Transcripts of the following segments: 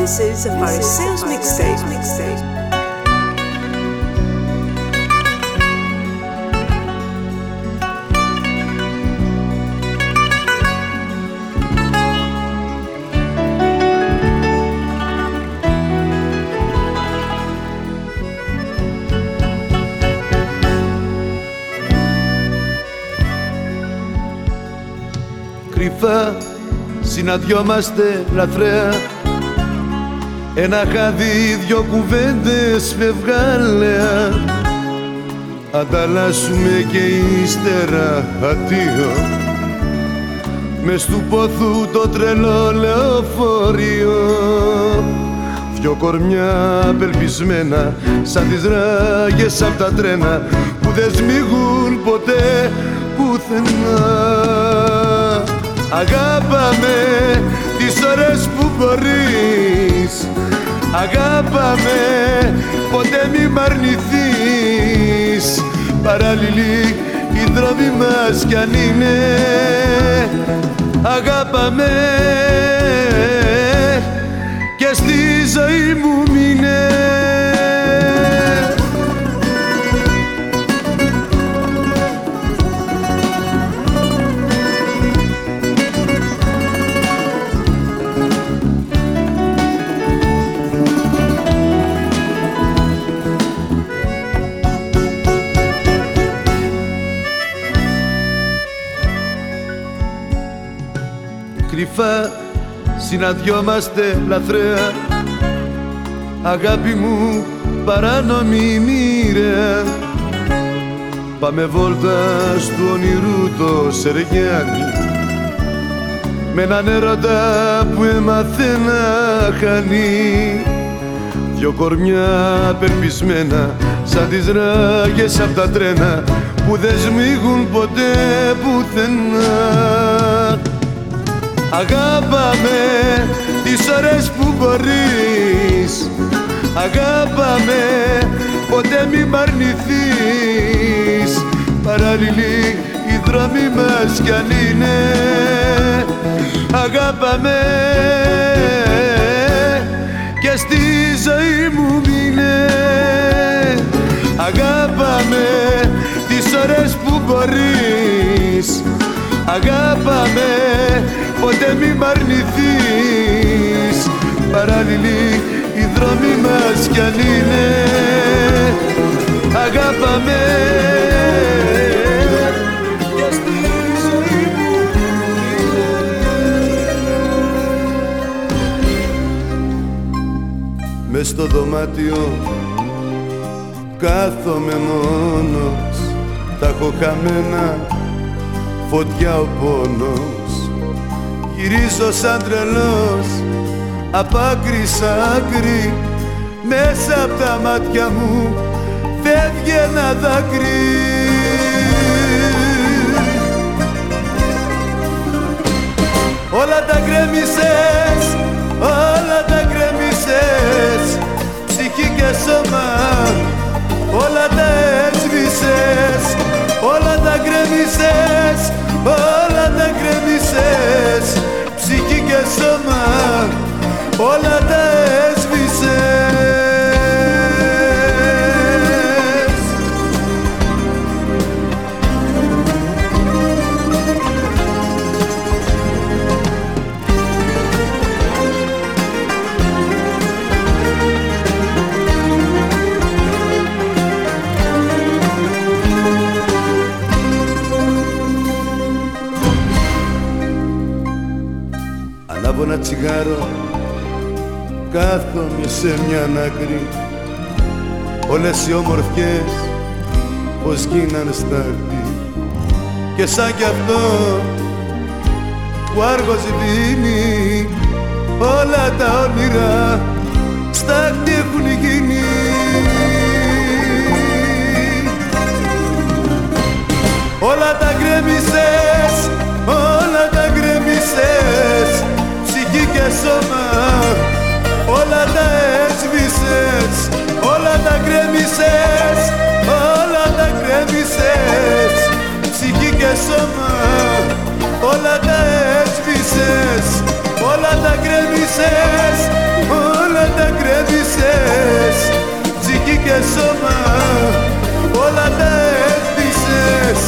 This is a Pharisees mixtape. mixtape. Κρυφά συναντιόμαστε λαθρέα ένα χάδι, δυο κουβέντες με βγάλεα Ανταλλάσσουμε και ύστερα αντίο Μες του πόθου το τρελό λεωφορείο. Δυο κορμιά απελπισμένα σαν τις ράγες απ' τα τρένα Που δεν σμίγουν ποτέ πουθενά. Αγάπαμε τις ώρες που μπορείς Αγάπαμε ποτέ μη μ' αρνηθείς. Παράλληλοι οι δρόμοι μας κι αν είναι. Αγάπαμε και στη ζωή μου μείνε κρυφά συναντιόμαστε λαθρέα. Αγάπη μου παράνομη μοίρια Πάμε βόλτα του όνειρου το Σεργιάνι με έναν έρωτα που έμαθε να χάνει. Δυο κορμιά περπισμένα σαν τις ράγες απ' τα τρένα που δεν σμίγουν ποτέ πουθενά Αγάπαμε τις ώρες που μπορείς. Αγάπαμε ποτέ μη μ' αρνηθείς Παράλληλοι οι δρόμοι μας κι αν είναι. Αγάπαμε και στη ζωή μου μείνε. Αγάπαμε τις ώρες που μπορείς Αγάπαμε ποτέ μη μ' αρνηθείς. Παράλληλοι οι δρόμοι μας κι αν είναι. Αγάπαμε. Και στη ζωή μου Μες στο δωμάτιο κάθομαι μόνος. Τα έχω χαμένα φωτιά ο πόνος Γυρίζω σαν τρελός απ' άκρη σ' άκρη. Μέσα απ' τα μάτια μου φεύγει ένα δάκρυ. Όλα τα γκρέμισες, όλα τα γκρέμισες. Ψυχή και σώμα, Όλα τα γκρέμισες, όλα τα γκρέμισες Ψυχή και σώμα, όλα τα έσβησες τσιγάρο Κάθομαι σε μια άκρη. Όλες οι όμορφιες πως γίνανε στάχτη Και σαν κι αυτό που άργος δίνει Όλα τα όνειρα στάχτη έχουν γίνει. Όλα τα γκρέμισες, όλα τα έσβησες, όλα τα κρέμισες, όλα τα κρέμισες ψυχή και σώμα όλα τα έσβησες, όλα τα κρέμισες, όλα τα κρέμισες ψυχή και σώμα όλα τα έσβησες,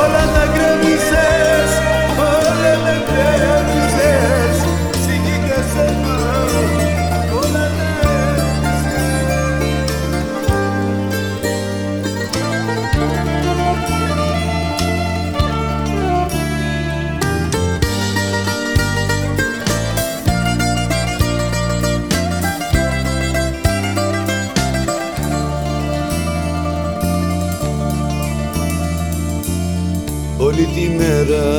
όλα τα κρέμισες, όλα τα κρέμισες μέρα.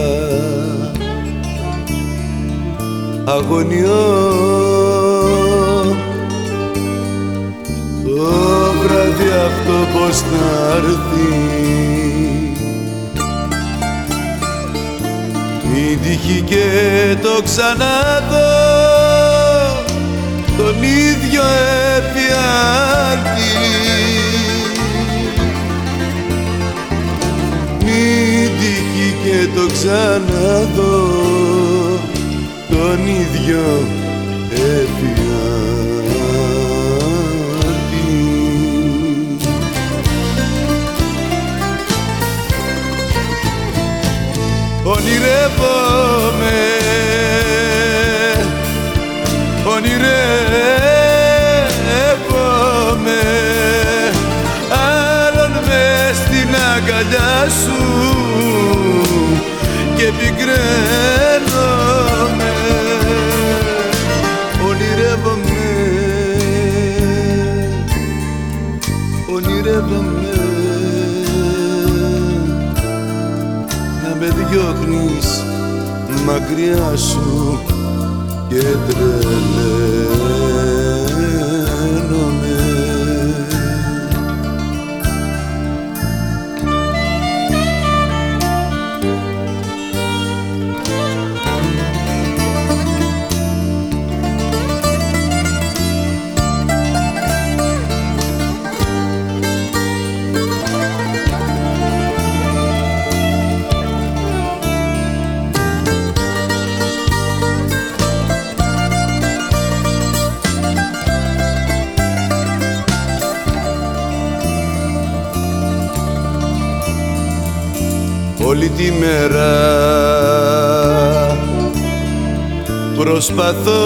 Αγωνιώ το βράδυ αυτό πως θα έρθει. Η τύχη και το ξαναδώ τον ίδιο εφιάλτη και το ξαναδώ. Τον ίδιο εφιάλτη Ονειρεύομαι. Ονειρεύομαι. Άλλον μες στην αγκαλιά σου και πικραίνομαι. Ονειρεύομαι. Ονειρεύομαι. Να με διώχνεις μακριά σου και τρελαίνομαι τη μέρα. Προσπαθώ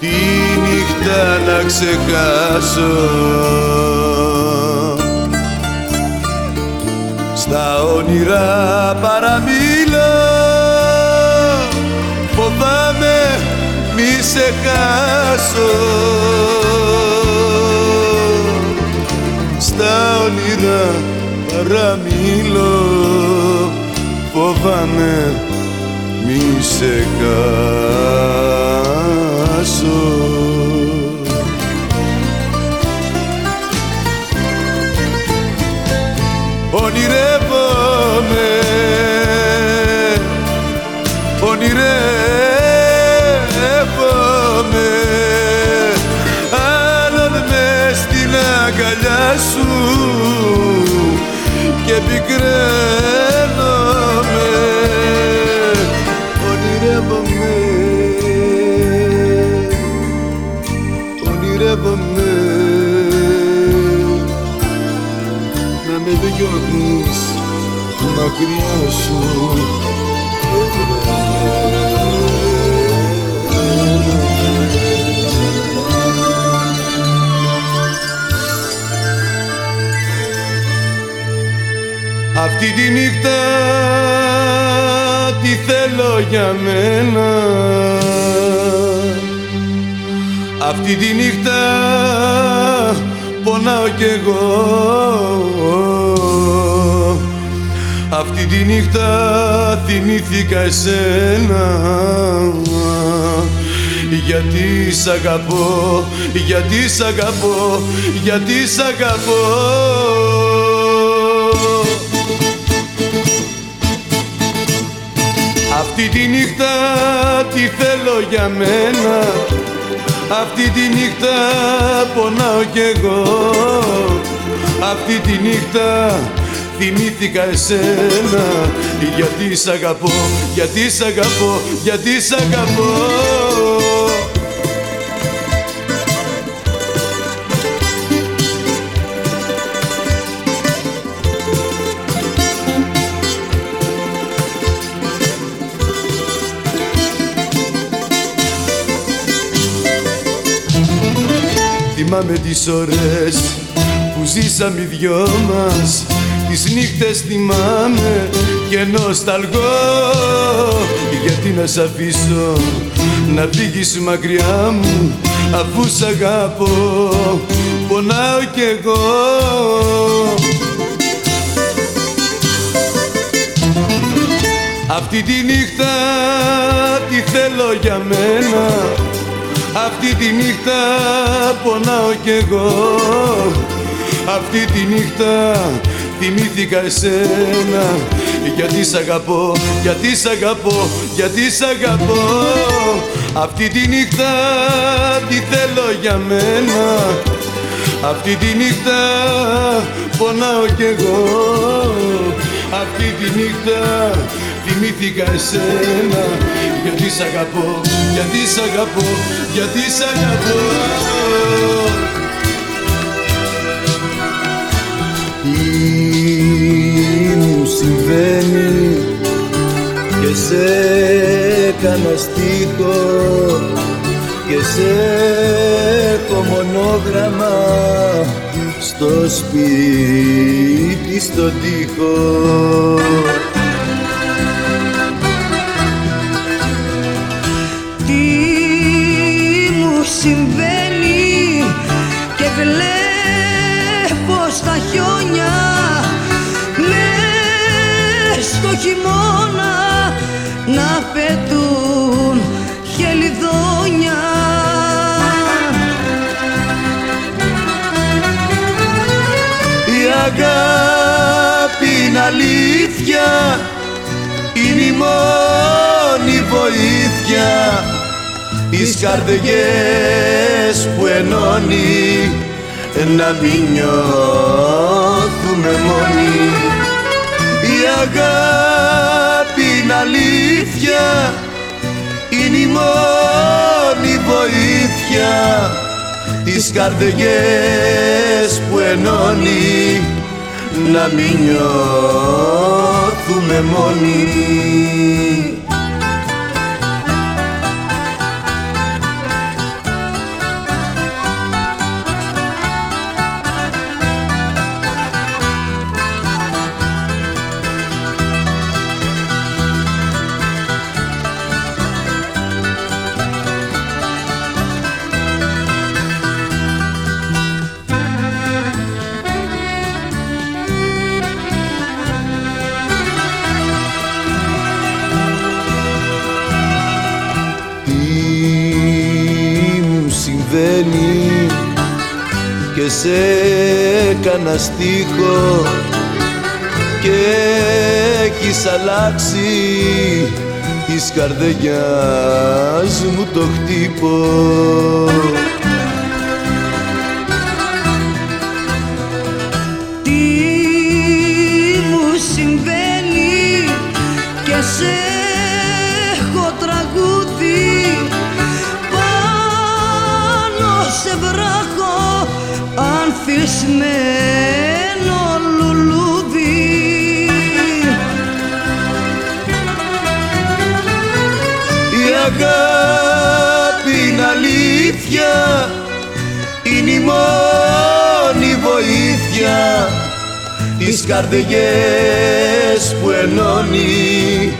τη νύχτα να ξεχάσω. Στα όνειρα παραμιλώ φοβάμαι μη σε χάσω όνειρα παραμιλώ φοβάμαι μη σε χάσω. Ονειρεύομαι και πικραίνομαι Ονειρεύομαι. Ονειρεύομαι. Να με διώχνεις μακριά σου Αυτή τη νύχτα τι θέλω για μένα. Αυτή τη νύχτα πονάω κι εγώ. Αυτή τη νύχτα θυμήθηκα εσένα. Γιατί σ' αγαπώ, γιατί σ' αγαπώ, γιατί σ' αγαπώ Αυτή τη νύχτα τι θέλω για μένα. Αυτή τη νύχτα πονάω κι εγώ. Αυτή τη νύχτα θυμήθηκα εσένα. Γιατί σ' αγαπώ, γιατί σ' αγαπώ, γιατί σ' αγαπώ Με τις ώρες που ζήσαμε οι δυο μας Τις νύχτες θυμάμαι και νοσταλγώ. Γιατί να σ' αφήσω να φύγεις μακριά μου Αφού σ' αγαπώ πονάω κι εγώ. Αυτή τη νύχτα τι θέλω για μένα αυτή τη νύχτα πονάω κι εγώ. Αυτή τη νύχτα θυμήθηκα εσένα. Γιατί σ' αγαπώ, γιατί σ' αγαπώ, γιατί σ' αγαπώ. Αυτή τη νύχτα τι θέλω για μένα. Αυτή τη νύχτα πονάω κι εγώ. Αυτή τη νύχτα θυμήθηκα εσένα Γιατί σ' αγαπώ, γιατί σ' αγαπώ, γιατί σ' αγαπώ. Τι μου συμβαίνει και σε έκανα στίχο και σε έχω μονόγραμμα στο σπίτι στο τοίχο αλήθεια είναι η μόνη βοήθεια. Τις καρδιές που ενώνει να μην νιώθουμε μόνοι. Η αγάπη είναι αλήθεια. Είναι η μόνη βοήθεια. Τις καρδιές που ενώνει να μην νιώθουμε μόνοι έκανα στίχο και έχεις αλλάξει της καρδιάς μου το χτύπο ανθισμένο λουλούδι. Η αγάπη είναι αλήθεια είναι η μόνη βοήθεια τις καρδιές που ενώνει.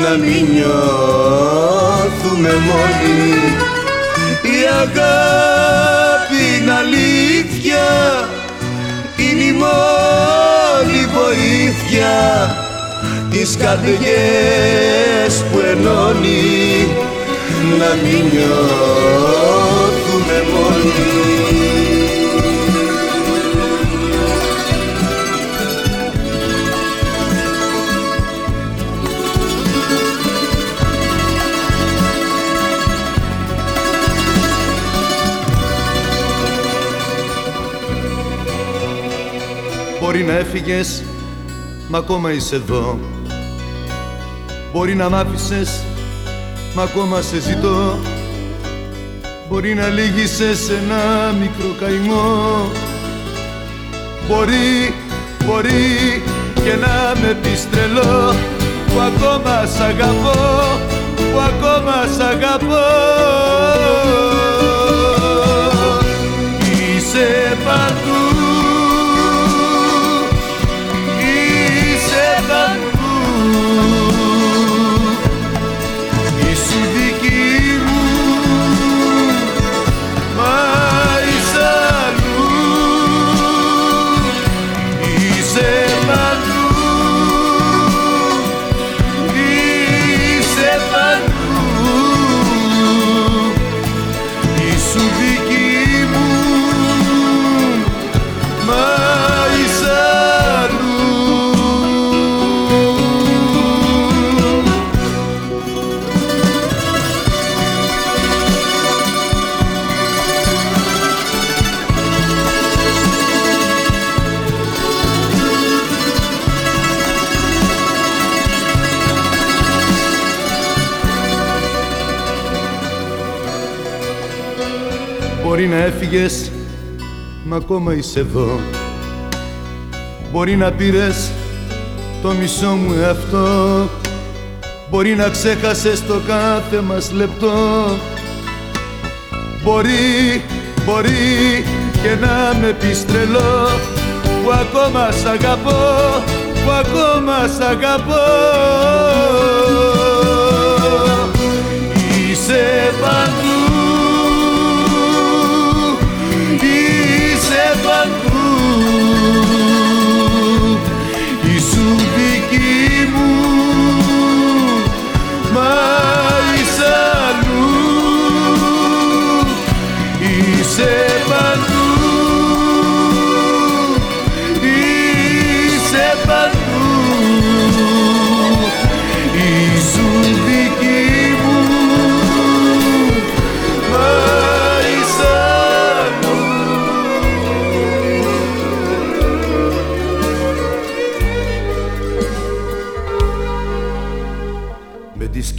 Να μην νιώθουμε μόνοι. Η αγάπη είναι αλήθεια. Είναι η μόνη βοήθεια τις καρδιές που ενώνει. Να μην νιώθουμε μόνοι Μπορεί να έφυγες, μα ακόμα είσαι εδώ. Μπορεί να μ' άφησες, μα ακόμα σε ζητώ. Μπορεί να λύγησες σε ένα μικρό καημό. Μπορεί, μπορεί και να με πεις τρελό Που ακόμα σ' αγαπώ, που ακόμα σ' αγαπώ έφυγες, μα ακόμα είσαι εδώ. Μπορεί να πήρες το μισό μου εαυτό. Μπορεί να ξέχασες το κάθε μας λεπτό. Μπορεί, μπορεί και να με πεις τρελό Που ακόμα σ' αγαπώ, που ακόμα σ' αγαπώ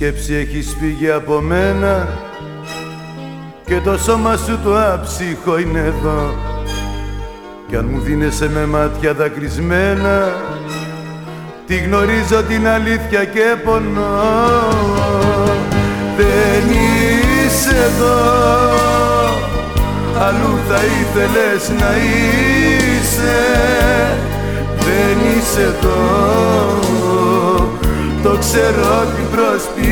σκέψη έχεις φύγει από μένα και το σώμα σου το άψυχο είναι εδώ. Κι αν μου δίνεσαι με μάτια δακρυσμένα τη γνωρίζω την αλήθεια και πονώ. Δεν είσαι εδώ αλλού θα ήθελες να είσαι. Δεν είσαι εδώ το ξέρω τι προσποιείσαι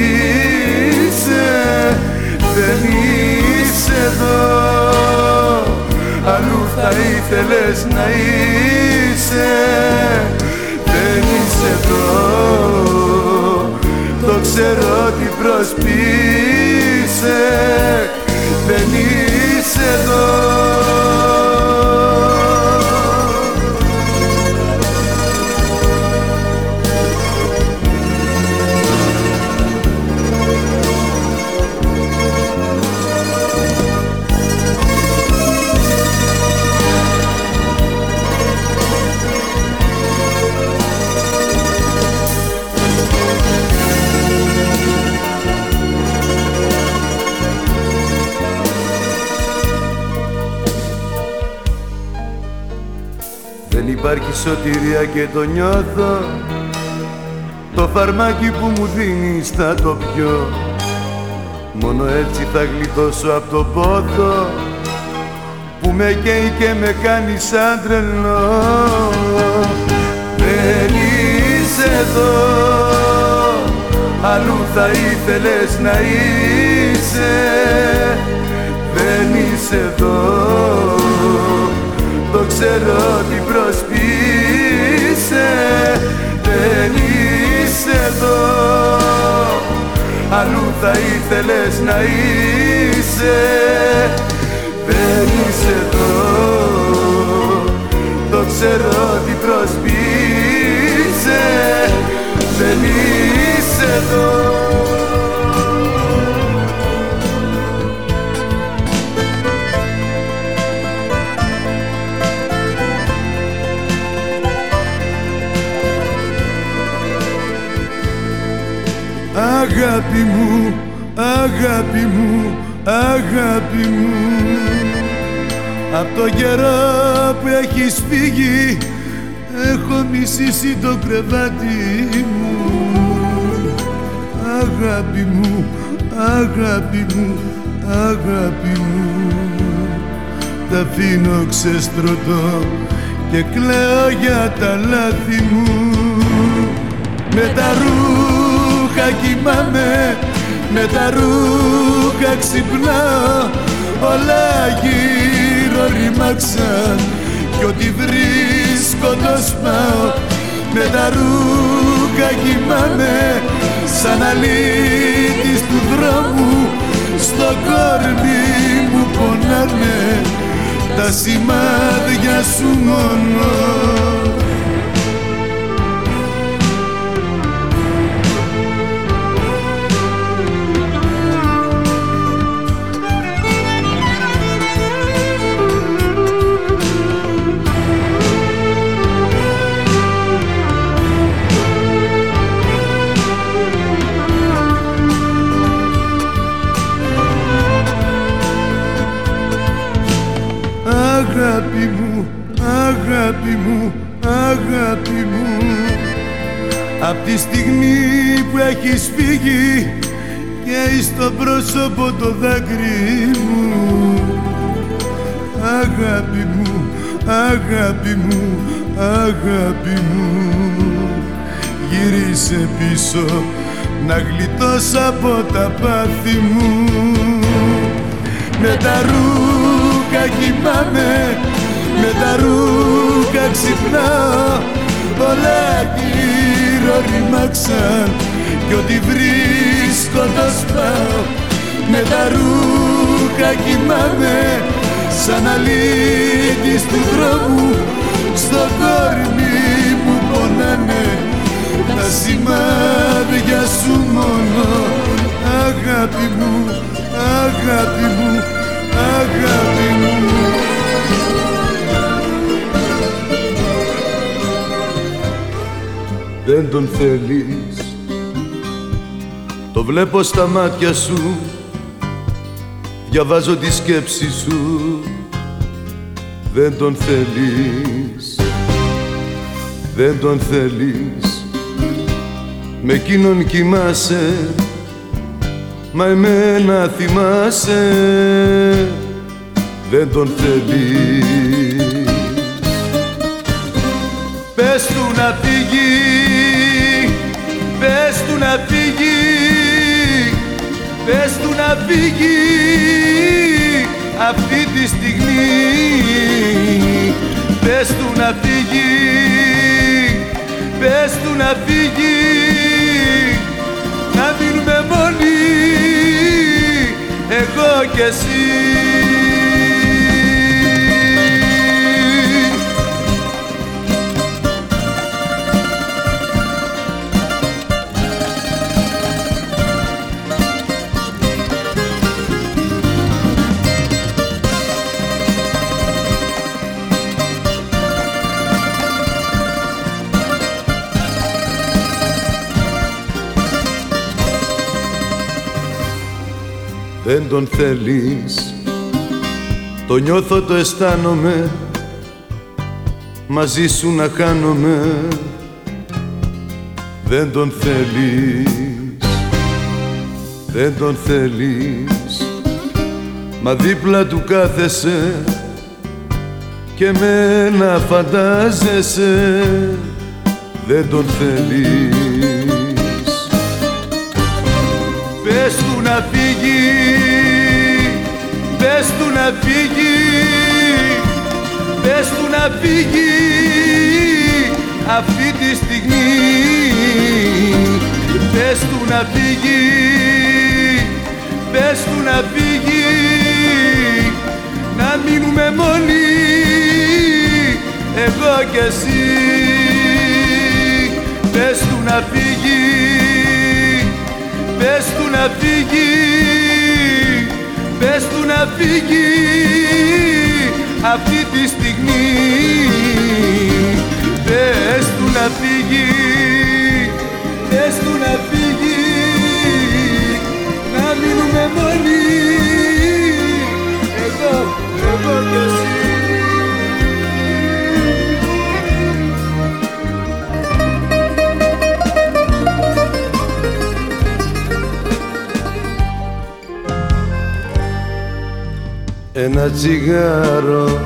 Δεν είσαι εδώ. Αλλού θα ήθελες να είσαι. Δεν είσαι εδώ. Το ξέρω τι προσποιείσαι Δεν είσαι εδώ υπάρχει σωτηρία και το νιώθω. Το φαρμάκι που μου δίνεις θα το πιω. Μόνο έτσι θα γλιτώσω από το πόθο Που με καίει και με κάνει σαν τρελό. Δεν είσαι εδώ Αλλού θα ήθελες να είσαι. Δεν είσαι εδώ. το ξέρω τι προσποιείσαι Δεν είσαι εδώ. Αλλού θα ήθελες να είσαι Δεν είσαι εδώ. Το ξέρω τι προσποιείσαι Δεν είσαι εδώ Αγάπη μου, αγάπη μου, αγάπη μου. Απ' το καιρό που έχεις φύγει Έχω μισήσει το κρεβάτι μου. Αγάπη μου, αγάπη μου, αγάπη μου. Τα αφήνω ξεστρωτώ και κλαίω για τα λάθη μου. Με τα ρούχα κοιμάμαι, με τα ρούχα ξυπνάω Όλα γύρω ρημάξαν κι ό,τι βρίσκω το σπάω. Με τα ρούχα κοιμάμαι σαν αλήτης του δρόμου. Στο κόρμι μου πονάνε τα σημάδια σου μόνο αγάπη μου, αγάπη μου. Γύρισε πίσω να γλιτώσω από τα πάθη μου. Με τα ρούχα κοιμάμαι, με τα ρούχα ξυπνάω. Όλα γύρω ρημάξαν κι ό,τι βρίσκω το σπάω. Με τα ρούχα κοιμάμαι σαν αλήτης του δρόμου στο κόρμι μου πονάνε τα σημάδια σου μόνο. Αγάπη μου, αγάπη μου, αγάπη μου. Δεν τον θέλεις. Το βλέπω στα μάτια σου Διαβάζω τη σκέψη σου. Δεν τον θέλεις. Δεν τον θέλεις. Με εκείνον κοιμάσαι. Μα εμένα θυμάσαι. Δεν τον θέλεις. Πες του να φύγει. Πες του να φύγει. Πες του να φύγει αυτή τη στιγμή. Πες του να φύγει Πες του να φύγει Να μείνουμε μόνοι εγώ κι εσύ δεν τον θέλεις. Το νιώθω, το αισθάνομαι. Μαζί σου να χάνομαι. Δεν τον θέλεις. Δεν τον θέλεις. Μα δίπλα του κάθεσαι. Και μένα φαντάζεσαι. Δεν τον θέλεις να φύγει, πες του να φύγει αυτή τη στιγμή. Πες του να φύγει, πες του να φύγει, να μείνουμε μόνοι εγώ κι εσύ. Πες του να φύγει, Πες του να φύγει, πες του να φύγει αυτή τη στιγμή. Πες του να φύγει, πες του να φύγει. Να μείνουμε μόνοι. Εγώ, εγώ κι εσύ ένα τσιγάρο.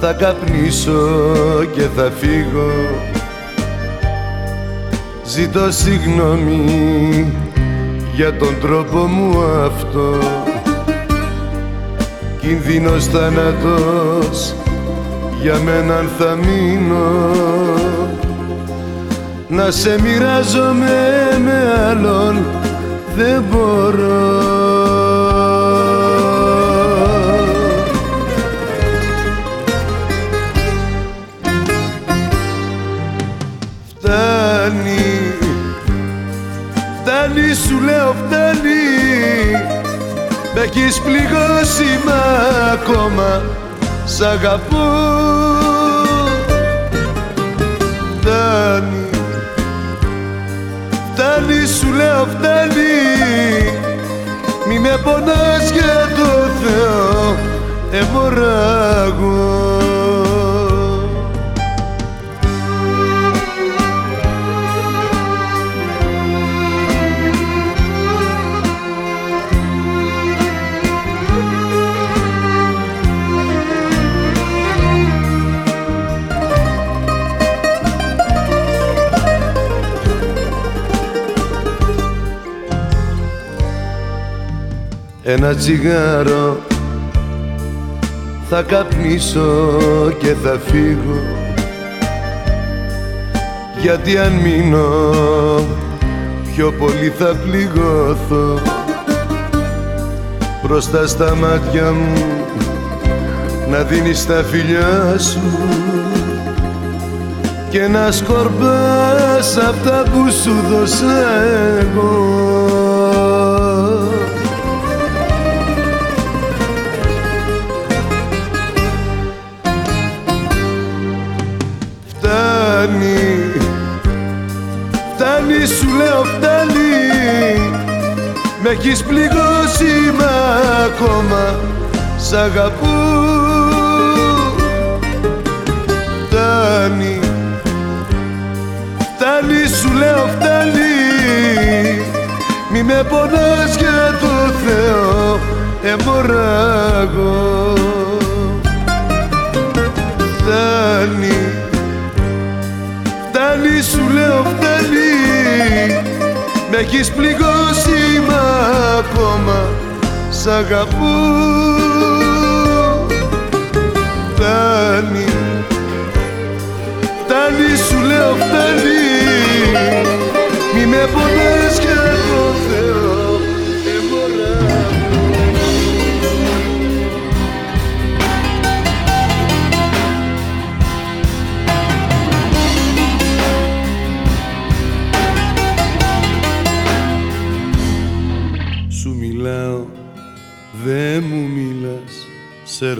Θα καπνίσω και θα φύγω. Ζητώ συγγνώμη για τον τρόπο μου αυτό. Κινδύνος θάνατος για μένα θα μείνω. Να σε μοιράζομαι με άλλον δεν μπορώ σου λέω φτάνει. Μ' έχεις πληγώσει μα ακόμα σ' αγαπώ. Φτάνει, φτάνει σου λέω φτάνει. Μη με πονάς για το Θεό εμωράγω ένα τσιγάρο. Θα καπνίσω και θα φύγω. Γιατί αν μείνω πιο πολύ θα πληγώθω. Μπροστά στα μάτια μου να δίνεις τα φιλιά σου. Και να σκορπάς αυτά που σου δώσα εγώ έχεις πληγώσει μα ακόμα σ' αγαπώ. Φτάνει, φτάνει σου λέω φτάνει. Μη με πονάς για το Θεό εμωράγω Φτάνει, φτάνει σου λέω φτάνει. Με έχεις πληγώσει μα ακόμα σ' αγαπώ. Φτάνει, φτάνει σου λέω φτάνει. Μη με πονάς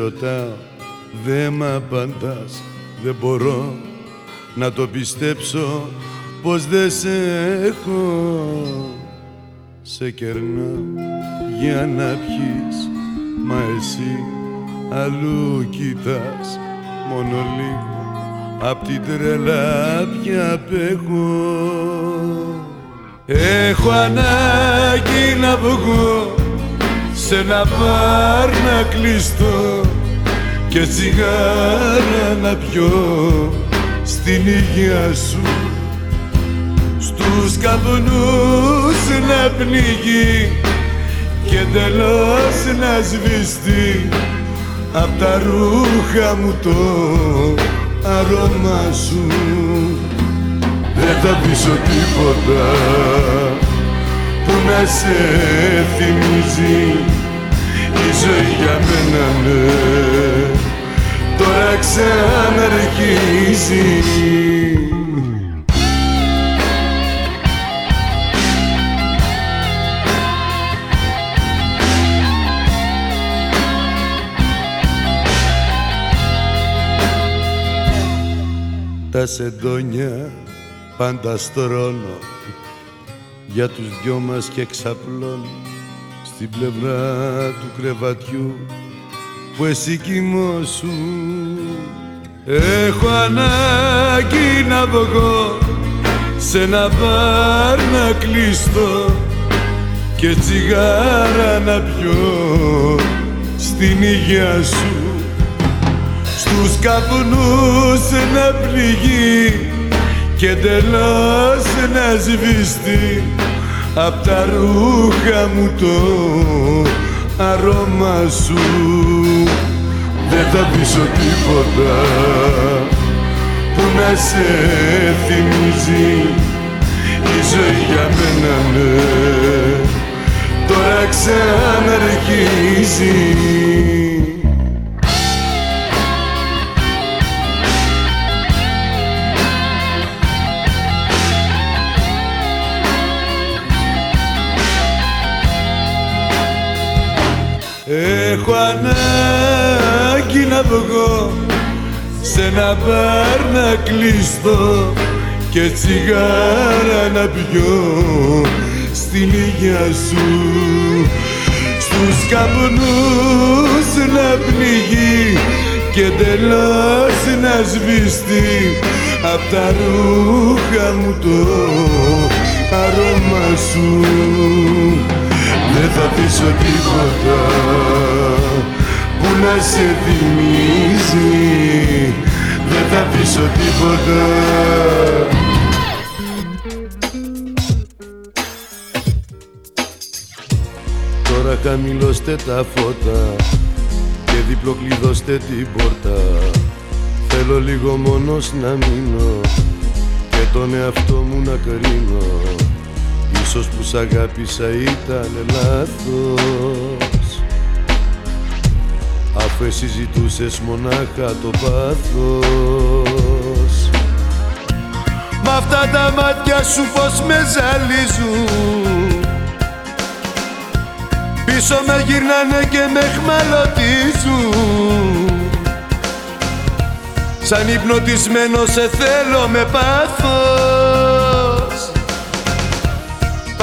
ρωτάω, δε μ' απαντάς, δεν μπορώ να το πιστέψω πως δεν σε έχω. Σε κερνάω για να πιείς, μα εσύ αλλού κοιτάς μόνο λίγο απ' την τρελά πια απέχω. Έχω ανάγκη να βγω σε ένα μπαρ να κλειστώ και τσιγάρα να πιω στην υγεία σου. Στους καπνούς να πνιγεί και τελώς να σβηστεί απ' τα ρούχα μου το αρώμα σου. Δεν θα πείσω τίποτα που να σε θυμίζει η ζωή για μένα ναι. Τώρα ξαναρχίζει. Τα σεντόνια πάντα στρώνω. Για τους δυο μας και ξαπλώνω στην πλευρά του κρεβατιού που εσύ κοιμώσου. Έχω ανάγκη να βγω σε ένα μπαρ να κλειστώ και τσιγάρα να πιω στην υγεία σου. Στους καπνούς να πληγεί και τελώς να σβηστεί απ' τα ρούχα μου το αρώμα σου. Δεν θα πείσω τίποτα που να σε θυμίζει. Η ζωή για μένα ναι. Τώρα ξαναρχίζει Έχω ανάγκη να βγω σε ένα μπαρ να κλειστώ και τσιγάρα να πιω στην υγεία σου. Στους καπνούς να πνιγεί και τελώς να σβηστεί απ' τα ρούχα μου το αρώμα σου δεν θα πείσω τίποτα που να σε θυμίζει. Δεν θα πείσω τίποτα. Τώρα χαμηλώστε τα φώτα και διπλοκλειδώστε την πόρτα. Θέλω λίγο μόνος να μείνω και τον εαυτό μου να κρίνω Ίσως που σ' αγάπησα ήταν λάθος. Αφού εσύ ζητούσες μονάχα το πάθος. Μ' αυτά τα μάτια σου πως με ζαλίζουν. Πίσω με γυρνάνε και με χμαλωτίζουν. Σαν υπνοτισμένο σε θέλω με πάθος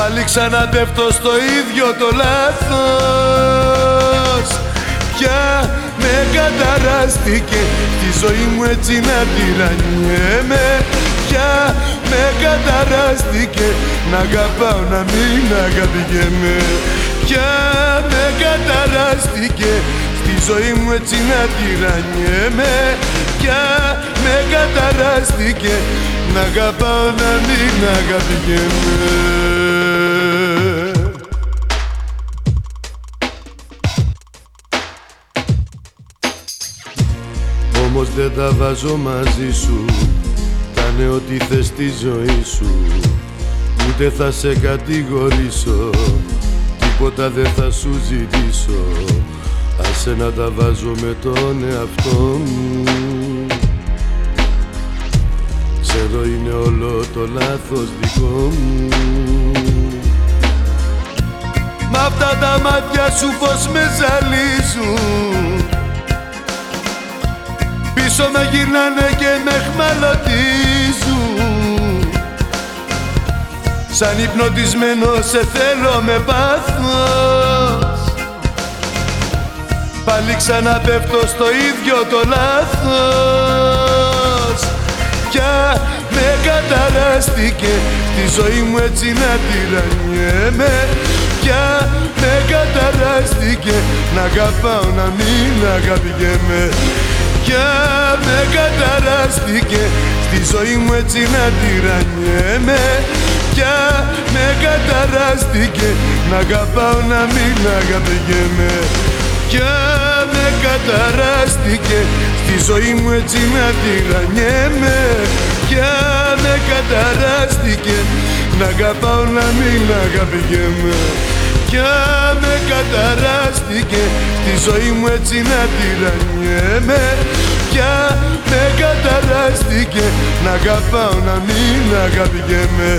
Πάλι ξαναπέφτω στο ίδιο το λάθος. Πια με καταράστηκε τη ζωή μου έτσι να τυραννιέμαι Πια με καταράστηκε να αγαπάω να μην αγαπηγέμαι. Πια με καταράστηκε στη ζωή μου έτσι να τυραννιέμαι Πια με καταράστηκε να αγαπάω να μην αγαπηγέμαι Όμως δεν τα βάζω μαζί σου. Κάνε ό,τι θες στη ζωή σου. Ούτε θα σε κατηγορήσω. Τίποτα δεν θα σου ζητήσω. Άσε να τα βάζω με τον εαυτό μου. Ξέρω είναι όλο το λάθος δικό μου. Μ' αυτά τα μάτια σου πως με ζαλίζουν Πίσω με γυρνάνε και με χμαλωτίζουν. Σαν υπνοτισμένο σε θέλω με πάθος. Πάλι ξαναπέφτω στο ίδιο το λάθος. Πια με καταράστηκε τη ζωή μου έτσι να τυραννιέμαι. Πια με καταράστηκε να αγαπάω να μην αγαπηγέμαι Πια με καταράστηκε. Στη ζωή μου έτσι να τυραννιέμαι Πια με καταράστηκε. Να αγαπάω να μην αγαπηγέμαι. Πια με καταράστηκε. Στη ζωή μου έτσι να τυραννιέμαι Πια με καταράστηκε. Να αγαπάω να μην αγαπηγέμαι Πια με καταράστηκε. Στη ζωή μου έτσι να τυραννιέμαι Πια με καταράστηκε να αγαπάω να μην αγαπηγέμαι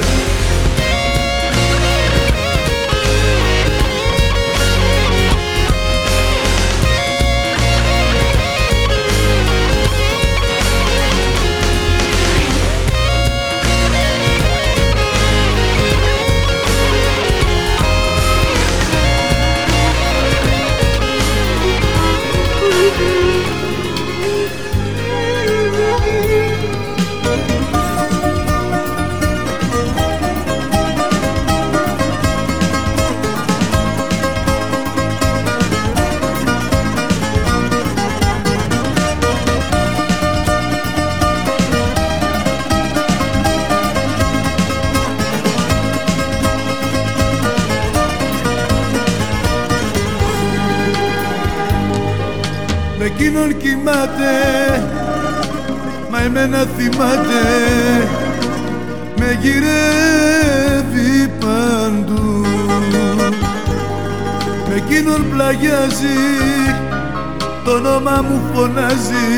Το όνομα μου φωνάζει.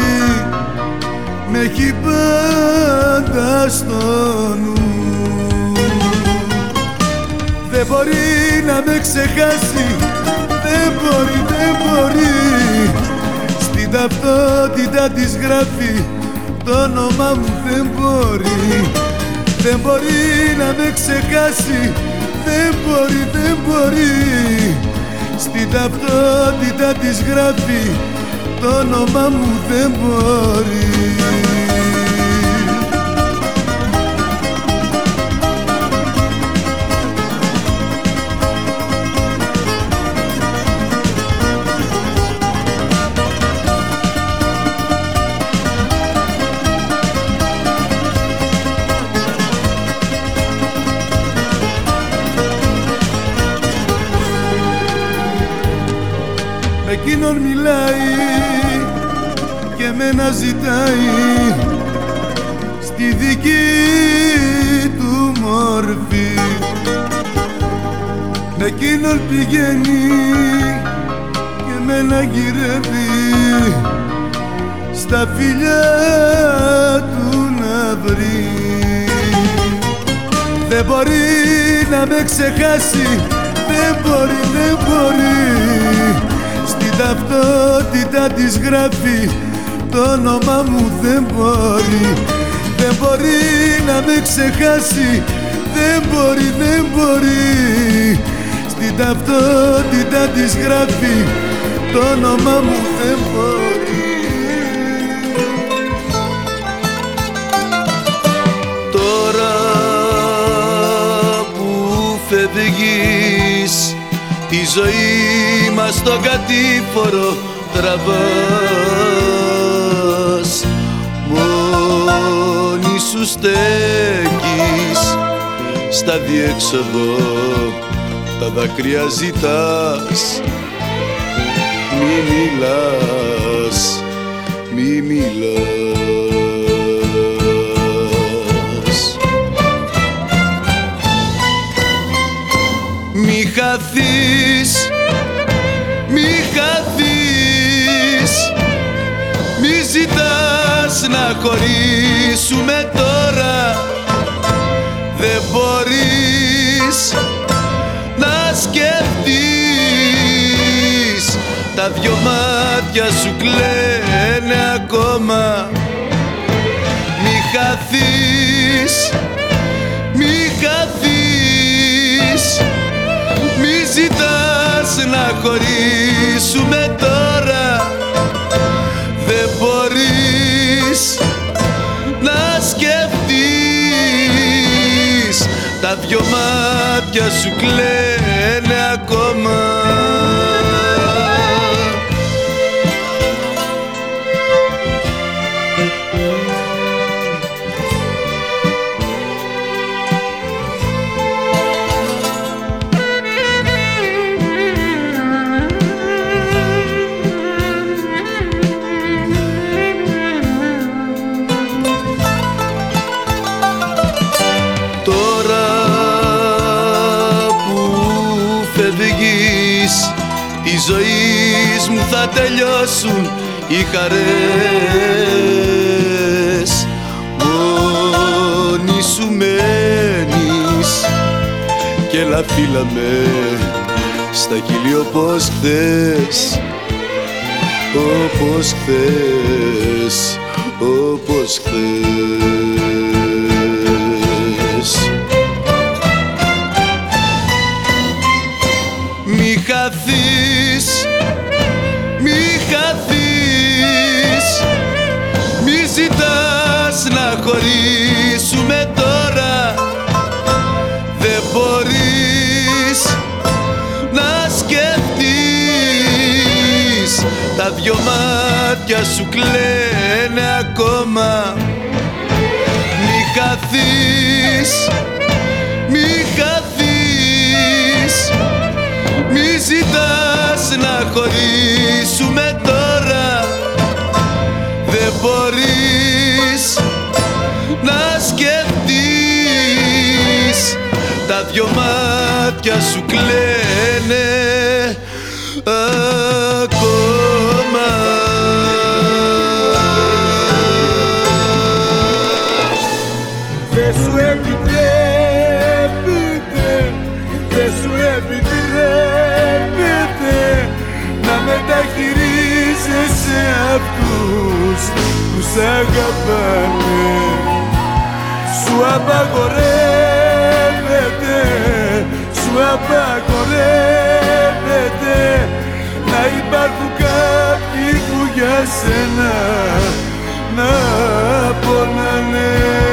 Με έχει πάντα στο νου. Δεν μπορεί να με ξεχάσει. Δεν μπορεί, δεν μπορεί. Στην ταυτότητα της γράφει. Το όνομα μου δεν μπορεί. Δεν μπορεί να με ξεχάσει. Δεν μπορεί, δεν μπορεί. Στην ταυτότητα της γράφει Το όνομα μου δεν μπορεί εκείνον μιλάει και μένα ζητάει. Στη δική του μορφή. Με εκείνον πηγαίνει και μένα γυρεύει. Στα φιλιά του να βρει. Δεν μπορεί να με ξεχάσει. Δεν μπορεί, δεν μπορεί Στην ταυτότητα της γράφει. Το όνομα μου δεν μπορεί Δεν μπορεί να με ξεχάσει. Δεν μπορεί, δεν μπορεί. Στην ταυτότητα της γράφει. Το όνομα μου δεν μπορεί. Τώρα που φεύγεις τη ζωή μας στο κατήφορο τραβάς. Μόνη σου στέκεις στα διέξοδο τα δάκρυα ζητάς. Μη μιλάς, μη μιλάς χαθείς, μη χαθείς. Μη ζητάς να χωρίσουμε τώρα. Δεν μπορείς να σκεφτείς. Τα δυο μάτια σου κλαίνε ακόμα. Μη χαθείς, μη χαθείς ζητάς να χωρίσουμε τώρα. Δεν μπορείς να σκεφτείς. Τα δυο μάτια σου κλαίνε ακόμα τελειώσουν οι χαρές. Μόνη σου μένεις και έλα φύλλα με στα χείλη όπως χθες. Όπως χθες, όπως χθες μάτια σου κλαίνε ακόμα. Μη χαθείς, μη χαθείς. Μη ζητάς να χωρίσουμε τώρα. Δεν μπορείς να σκεφτείς. Τα δυο μάτια σου κλαίνε σ' αγαπάνε. Σου απαγορεύεται, σου απαγορεύεται να υπάρχουν κάποιοι που για σένα να πονάνε.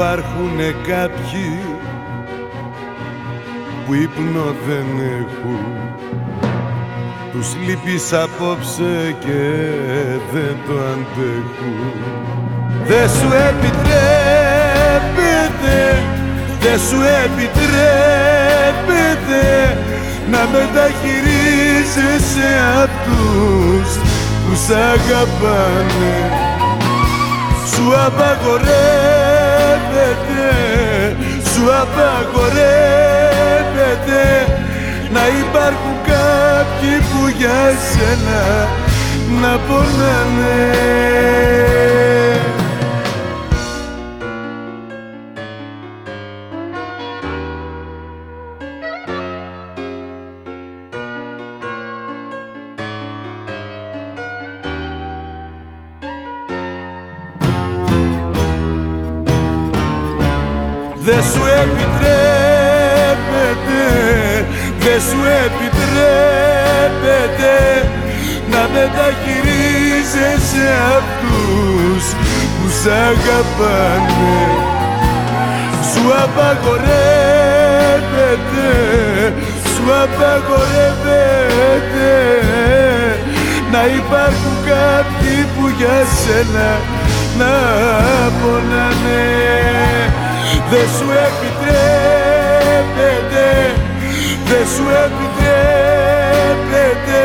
Υπάρχουνε κάποιοι που ύπνο δεν έχουν. Τους λείπεις απόψε και δεν το αντέχουν. Δεν σου επιτρέπεται, δεν σου επιτρέπεται να μεταχειρίζεσαι αυτούς που σ' αγαπάνε. Σου απαγορεύεται, σου απαγορεύεται να υπάρχουν κάποιοι που για σένα να πονάνε σου επιτρέπεται, δεν σου επιτρέπεται να μεταχειρίζεσαι αυτούς που σ' αγαπάνε. Σου απαγορεύεται, σου απαγορεύεται να υπάρχουν κάποιοι που για σένα να πονάνε δεν σου επιτρέπεται, δεν σου επιτρέπεται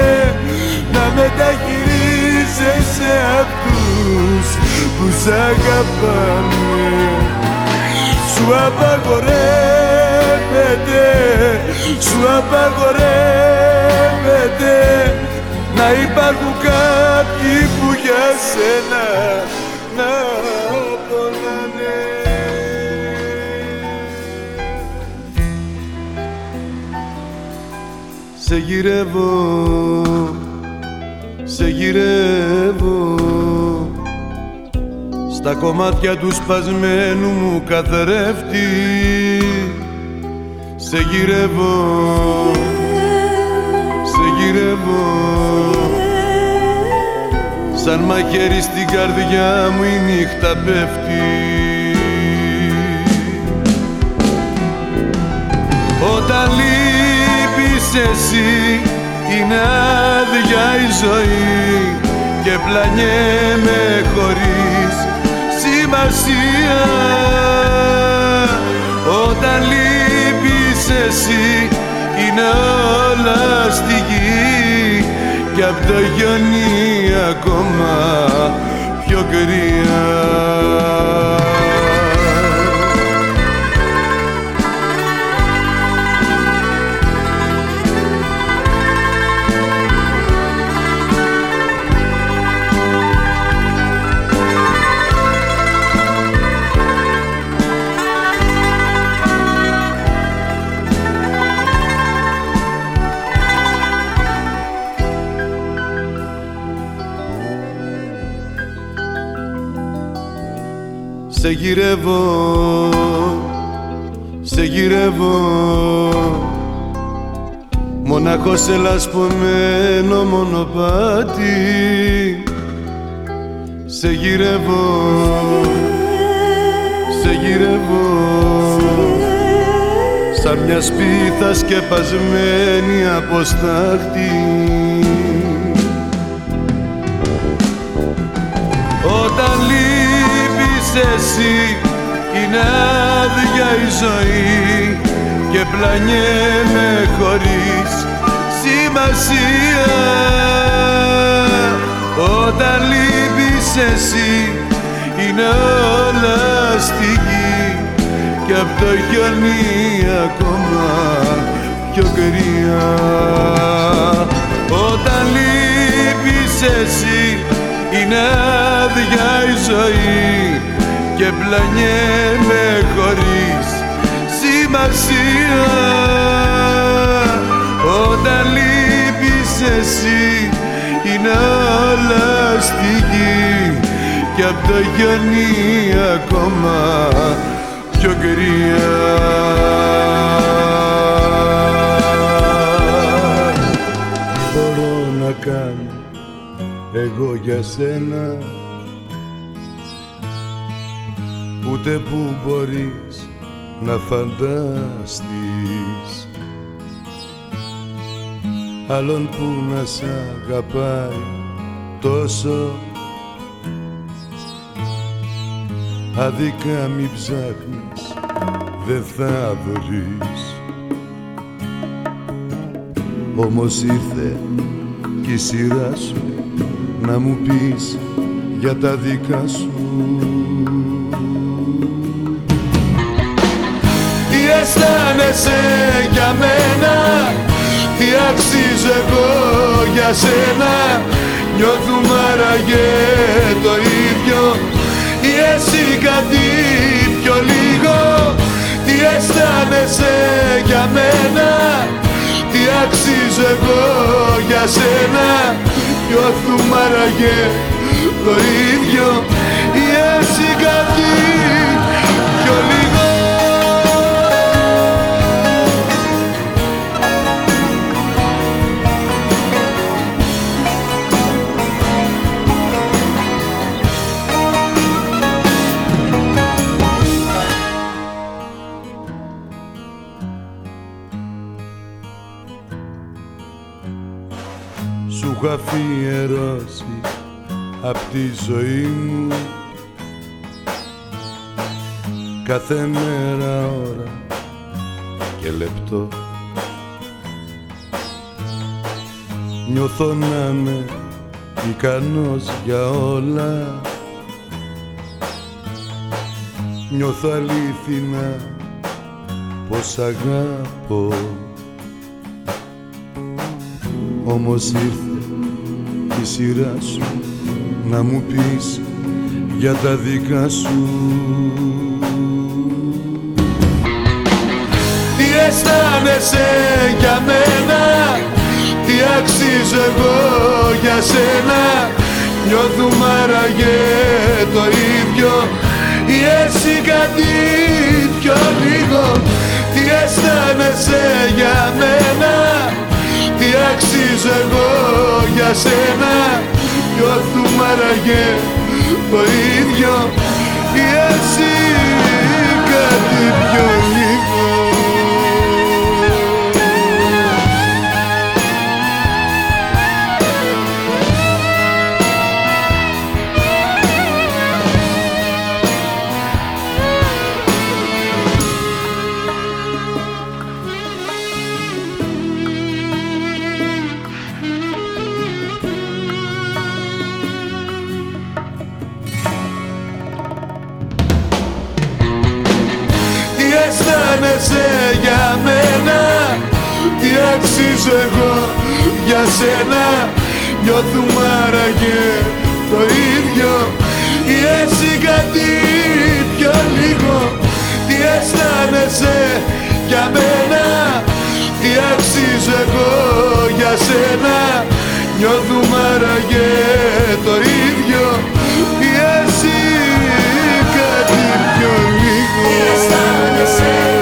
να μεταχειρίζεσαι αυτούς που σ' αγαπάνε. Σου απαγορεύεται, σου απαγορεύεται να υπάρχουν κάποιοι που για σένα να Σε γυρεύω, σε γυρεύω. Στα κομμάτια του σπασμένου μου καθρέφτη Σε γυρεύω, σε γυρεύω. Σαν μαχαίρι στην καρδιά μου η νύχτα πέφτει. Όταν λείπεις εσύ είναι άδεια η ζωή και πλανιέμαι χωρίς σημασία. Όταν λείπεις εσύ είναι όλα στη γη και απ' το γιονί ακόμα πιο κρύα Σε γυρεύω, σε γυρεύω. Μοναχό σε λασπωμένο μονοπάτι. Σε γυρεύω, σε γυρεύω. Σαν μια σπίθα σκεπασμένη από στάχτη εσύ είναι άδεια η ζωή. Και πλανιέμαι χωρίς σημασία. Όταν λείπεις εσύ είναι όλα στη γη. Και απ' το χιόνι ακόμα πιο κρύα. Όταν λείπεις εσύ είναι άδεια η ζωή και πλανιέμαι χωρίς σημασία. Όταν λείπεις εσύ είναι όλα στη γη και απ' το γιονί ακόμα πιο κρύα. Μπορώ να κάνω εγώ για σένα ούτε που μπορείς να φανταστείς άλλον που να σ' αγαπάει τόσο. Άδικα μη ψάχνεις, δεν θα βρεις. Όμως ήρθε και η σειρά σου να μου πεις για τα δικά σου αισθάνεσαι για μένα Τι αξίζω εγώ για σένα. Νιώθουμε άραγε το ίδιο ή εσύ κάτι πιο λίγο. Τι αισθάνεσαι για μένα Τι αξίζω εγώ για σένα. Νιώθουμε άραγε το ίδιο αφιερώσει απ' τη ζωή μου. Κάθε μέρα ώρα και λεπτό νιώθω να είμαι ικανός για όλα. Νιώθω αλήθινα πως αγάπω όμως ήρθε η σειράς σου να μου πεις για τα δικά σου. Τι αισθάνεσαι για μένα Τι αξίζω εγώ για σένα. Νιώθουμε άραγε το ίδιο Ή εσύ κάτι πιο λίγο. Τι αισθάνεσαι για μένα τι αξίζω εγώ για σένα Νιώθουμε άραγε το ίδιο. Ή εσύ αξίζω εγώ. Για σένα Νιώθουμε άραγε το ίδιο. Ή έτσι κάτι πιο λίγο. Τι αισθάνεσαι για μένα. Τι αξίζω εγώ. Για σένα Νιώθουμε άραγε το ίδιο. Ή εσύ κάτι πιο λίγο. Τι αισθάνεσαι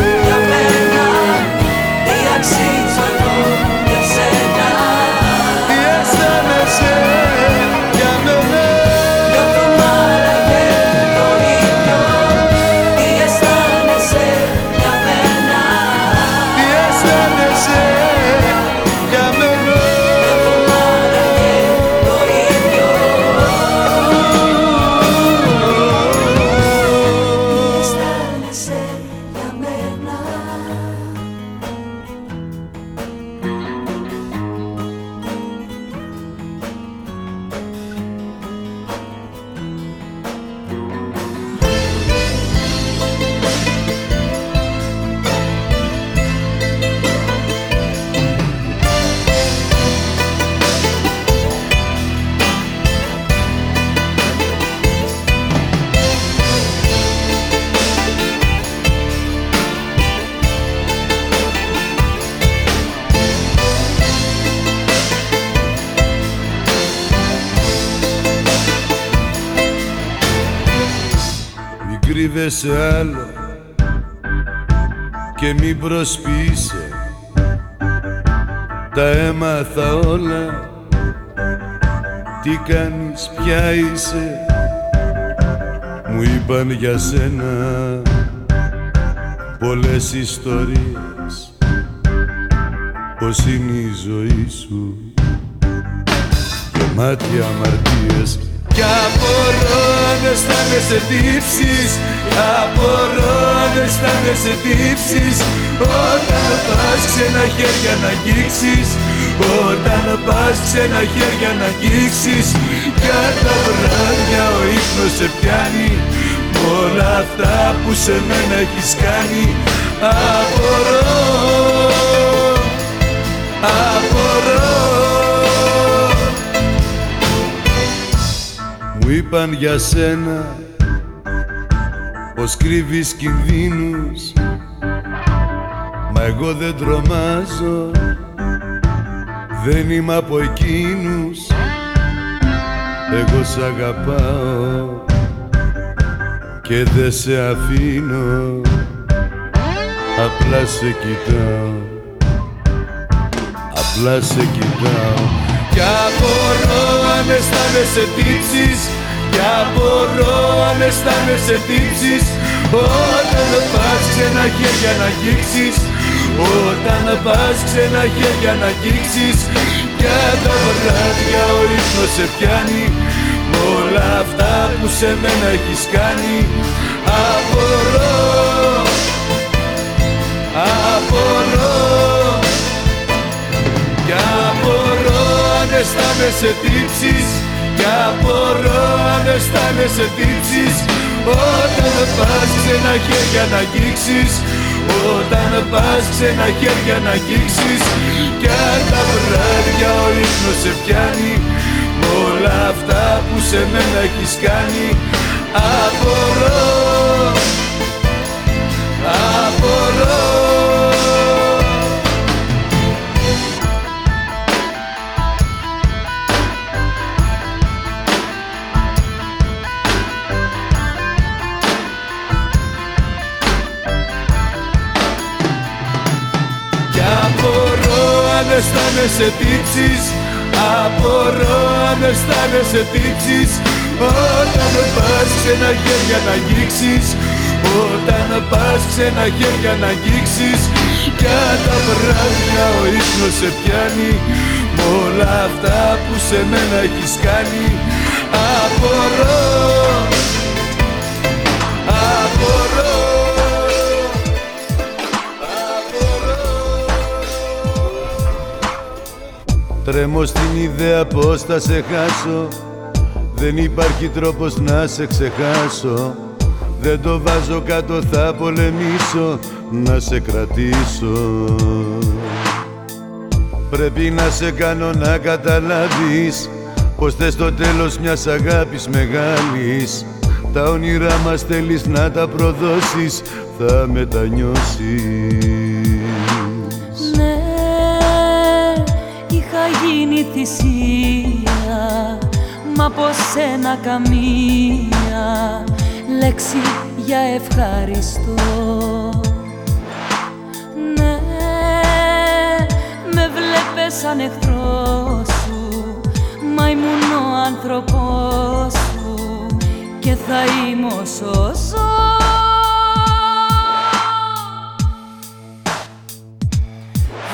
σε άλλο και μην προσποιείσαι τα έμαθα όλα. Τι κάνεις πια είσαι μου είπαν για σένα πολλές ιστορίες. Πως είναι η ζωή σου γεμάτη αμαρτίες. Κι απορώ αν αισθάνεσαι τύψεις. Απορώ αν αισθάνεσαι τύψεις. Όταν πας ξένα χέρια να αγγίξεις. Όταν πας ξένα χέρια να αγγίξεις. Για τα βράδια ο ύπνος σε πιάνει. Όλα αυτά που σε μένα έχεις κάνει. Απορώ Απορώ είπαν για σένα πως κρύβεις κινδύνους. Μα εγώ δεν τρομάζω Δεν είμαι από εκείνους. Εγώ σ' αγαπάω Και δεν σε αφήνω. Απλά σε κοιτάω Απλά σε κοιτάω. Κι απορώ αν αισθάνεσαι τύψεις Κι απορώ αν αισθάνεσαι τύψεις Όταν πας ξένα χέρια να αγγίξεις. Όταν πας ξένα χέρια να αγγίξεις. Για τα βράδια ο ύπνος σε πιάνει. Μ' όλα αυτά που σε μένα έχεις κάνει. Απορώ Απορώ. Αισθάνεσαι τύψεις Κι απορώ αν αισθάνεσαι τύψεις. Όταν πας ξένα χέρια να αγγίξεις Όταν πας ξένα χέρια να αγγίξεις Κι αν τα βράδια ο ύπνος σε πιάνει. Μ' όλα αυτά που σε μένα έχεις κάνει. Απορώ Απορώ αισθάνεσαι τύψεις Απορώ αν αισθάνεσαι τύψεις Όταν πας ξένα χέρια να αγγίξεις Όταν πας ξένα χέρια να αγγίξεις Κι τα βράδια ο ύπνος σε πιάνει. Μ' όλα αυτά που σε μένα έχεις κάνει. Απορώ Απορώ Τρέμω στην ιδέα πως θα σε χάσω. Δεν υπάρχει τρόπος να σε ξεχάσω. Δεν το βάζω κάτω θα πολεμήσω. Να σε κρατήσω. Πρέπει να σε κάνω να καταλάβεις Πως θες το τέλος μιας αγάπης μεγάλης. Τα όνειρά μας θέλεις να τα προδώσεις Θα μετανιώσεις γίνει θυσία Μα από σένα καμία λέξη για ευχαριστώ. Ναι, με βλέπες σαν εχθρό σου Μα ήμουν ο άνθρωπός σου και θα είμαι όσο ζω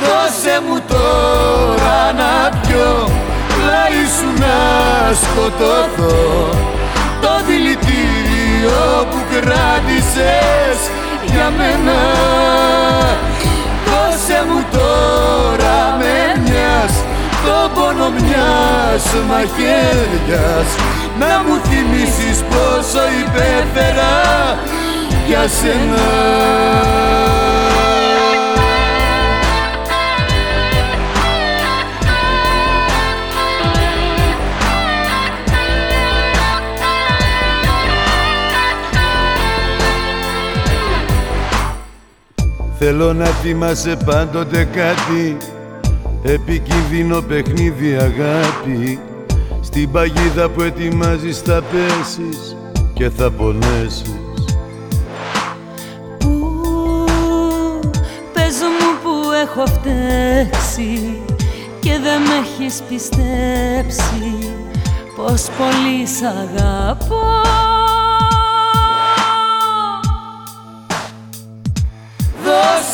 Δώσε μου τώρα να σκοτωθώ. Το δηλητήριο που κράτησες για μένα. Δώσε μου τώρα με μιας το πόνο μιας μαχαίριας να μου θυμίσεις πόσο υπέφερα για σένα Θέλω να θυμάσαι πάντοτε κάτι. Επικίνδυνο παιχνίδι αγάπη. Στην παγίδα που ετοιμάζεις θα πέσεις Και θα πονέσεις. Πού, πες μου που έχω φταίξει Και δεν με έχεις πιστέψει. Πως πολύ σ' αγαπώ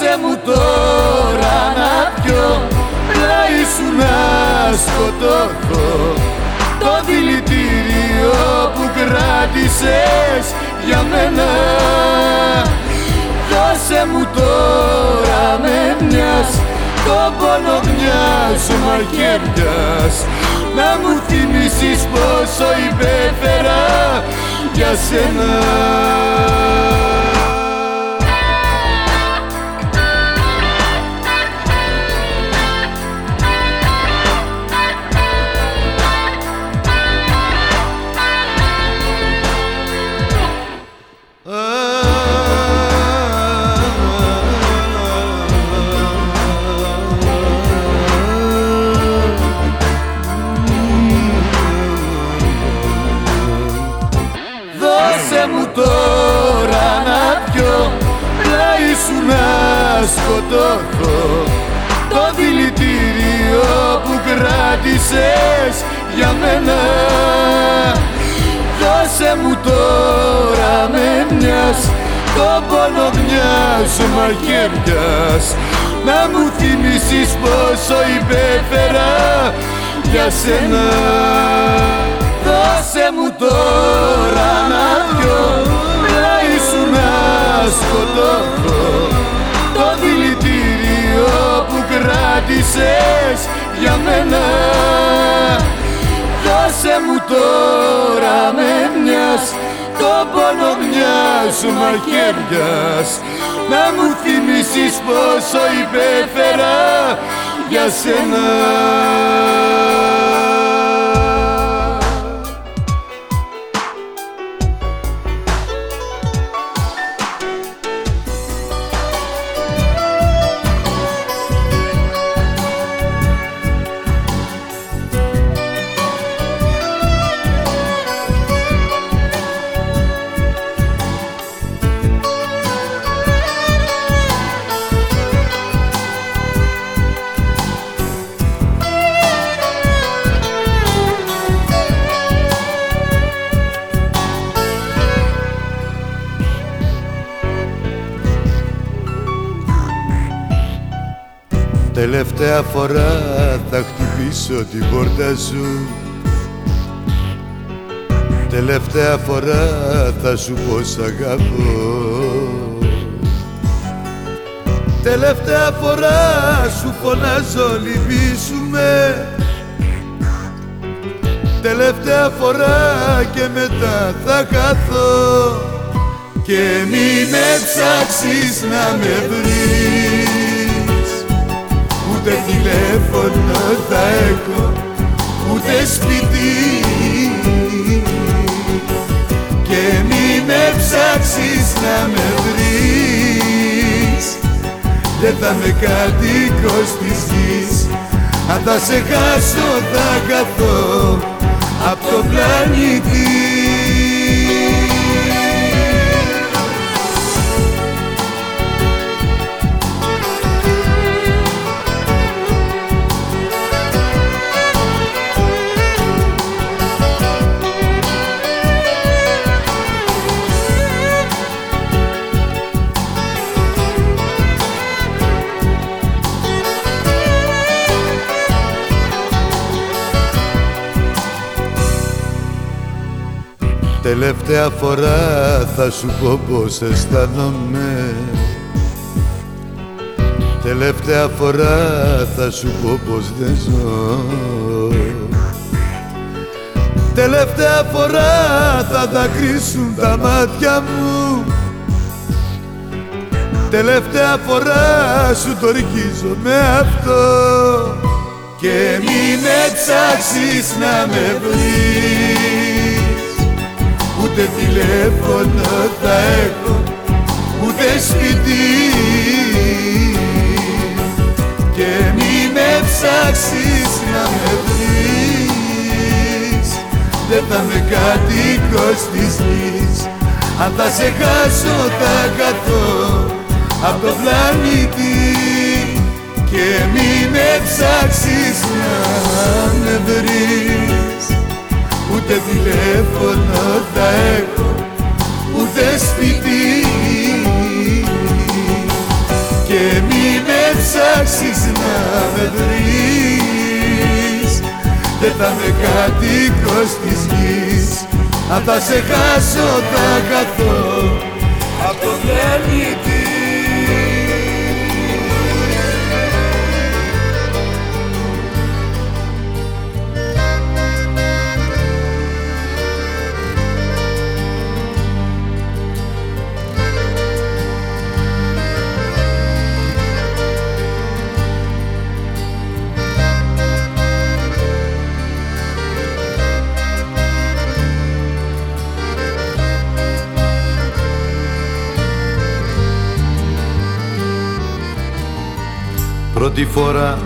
Δώσε μου τώρα να πιω. Ήσουν να σκοτωθώ. Το δηλητήριο που κράτησες για μένα. Δώσε μου τώρα με μιας. Το πόνο μιας μαχαιριάς να μου θυμίσεις πόσο υπέφερα για σένα σκοτωθώ το δηλητήριο που κράτησες για μένα. Δώσε μου τώρα με μιας το πόνο μιας μαχαιριάς. Να μου θυμίσεις πόσο υπέφερα για σένα. Δώσε μου τώρα να πιω πλάι σου να σκοτωθώ κράτησες για μένα. Δώσε μου τώρα με μιας το πόνο μιας μαχαιριάς. Να μου θυμίσεις πόσο υπέφερα για σένα Τελευταία φορά θα χτυπήσω την πόρτα σου. Τελευταία φορά θα σου πω σ' αγαπώ. Τελευταία φορά σου φωνάζω λυπήσουμε Τελευταία φορά και μετά θα χαθώ. Και μη με ψάξεις να με βρεις ούτε τηλέφωνο θα έχω ούτε σπίτι. Και μη με ψάξεις να με βρεις. Δεν θα με κατοίκος της γης. Αν θα σε χάσω θα καθώ απ' το πλανήτη Τελευταία φορά θα σου πω πως αισθάνομαι. Τελευταία φορά θα σου πω πως δεν ζω. Τελευταία φορά θα δακρύσουν τα μάτια μου. Τελευταία φορά σου το με αυτό. Και μη με ψάξεις να με βρεις Ούτε τηλέφωνο θα έχω Ούτε σπίτι. Και μη με ψάξεις να με βρεις. Δεν θα με κατοίκος της γης. Αν θα σε χάσω θα καθώ Απ' το πλανήτη. Και μη με ψάξεις να με βρεις Ούτε τηλέφωνο θα έχω Ούτε σπίτι Και μη με ψάξεις να με βρεις. Θα με κατοίκος της γης. Αν θα σε χάσω θα χαθώ. Από το Πρώτη φορά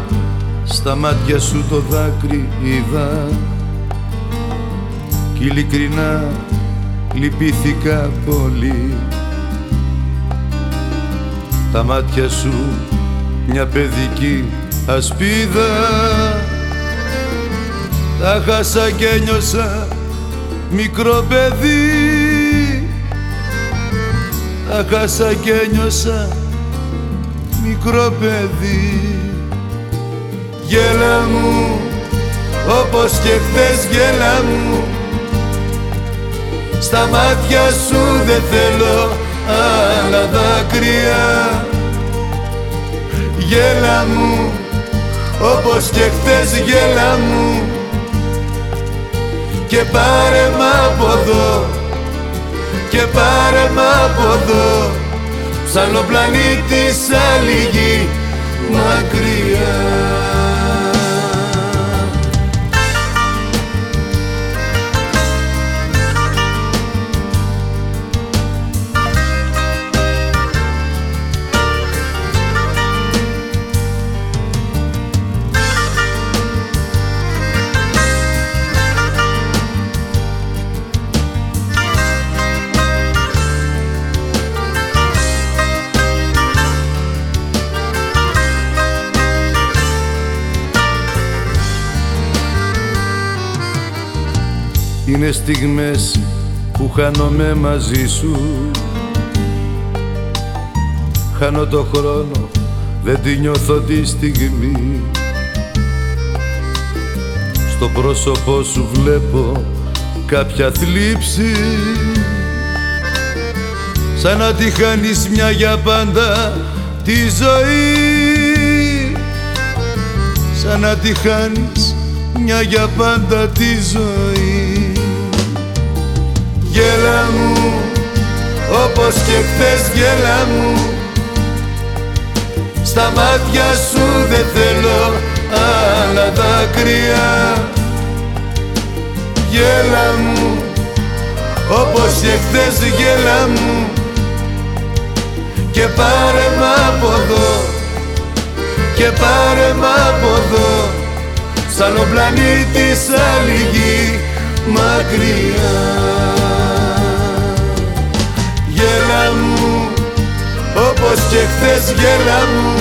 στα μάτια σου το δάκρυ είδα. Κι ειλικρινά λυπήθηκα πολύ. Τα μάτια σου μια παιδική ασπίδα. Τα χάσα και ένιωσα μικρό παιδί. Τα χάσα και ένιωσα μικρό παιδί. Γέλα μου όπως και χθες γέλα μου. Στα μάτια σου δεν θέλω άλλα δάκρυα. Γέλα μου όπως και χθες γέλα μου. Και πάρε μ' από εδώ και πάρε μ' από εδώ σαν ο πλανήτης άλλη γη μακριά Είναι στιγμές που χάνομαι μαζί σου. Χάνω το χρόνο, δεν τη νιώθω τη στιγμή. Στο πρόσωπό σου βλέπω κάποια θλίψη. Σαν να τη χάνεις μια για πάντα τη ζωή. Σαν να τη χάνεις μια για πάντα τη ζωή Γέλα μου όπως και χθες γέλα μου. Στα μάτια σου δεν θέλω άλλα δάκρυα. Γέλα μου όπως και χθες γέλα μου. Και πάρε μ' από εδώ και πάρε μ' από εδώ. Σαν ο πλανήτης άλλη γη μακριά γέλα μου όπως και χθες γέλα μου.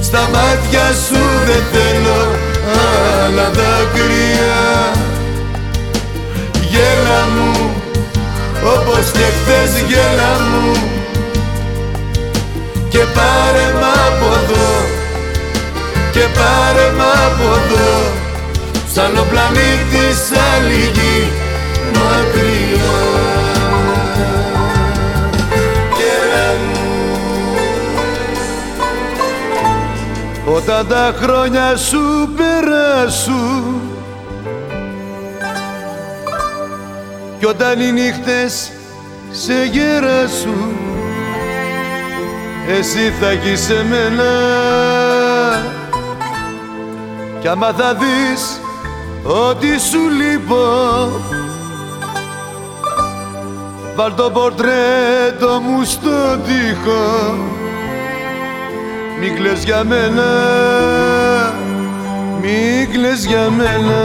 Στα μάτια σου δεν θέλω άλλα δάκρυα. Γέλα μου όπως και χθες γέλα μου. Και πάρε μ' από εδώ και πάρε μ' από εδώ. Σαν ο πλανήτης άλλη γη μακριά Όταν τα χρόνια σου περάσουν Κι όταν οι νύχτες σε γεράσουν Εσύ θα έχεις σε μένα. Κι άμα θα δεις ότι σου λείπω Βάλ το πορτρέτο μου στον τοίχο μη κλαις για μένα, μη κλαις για μένα.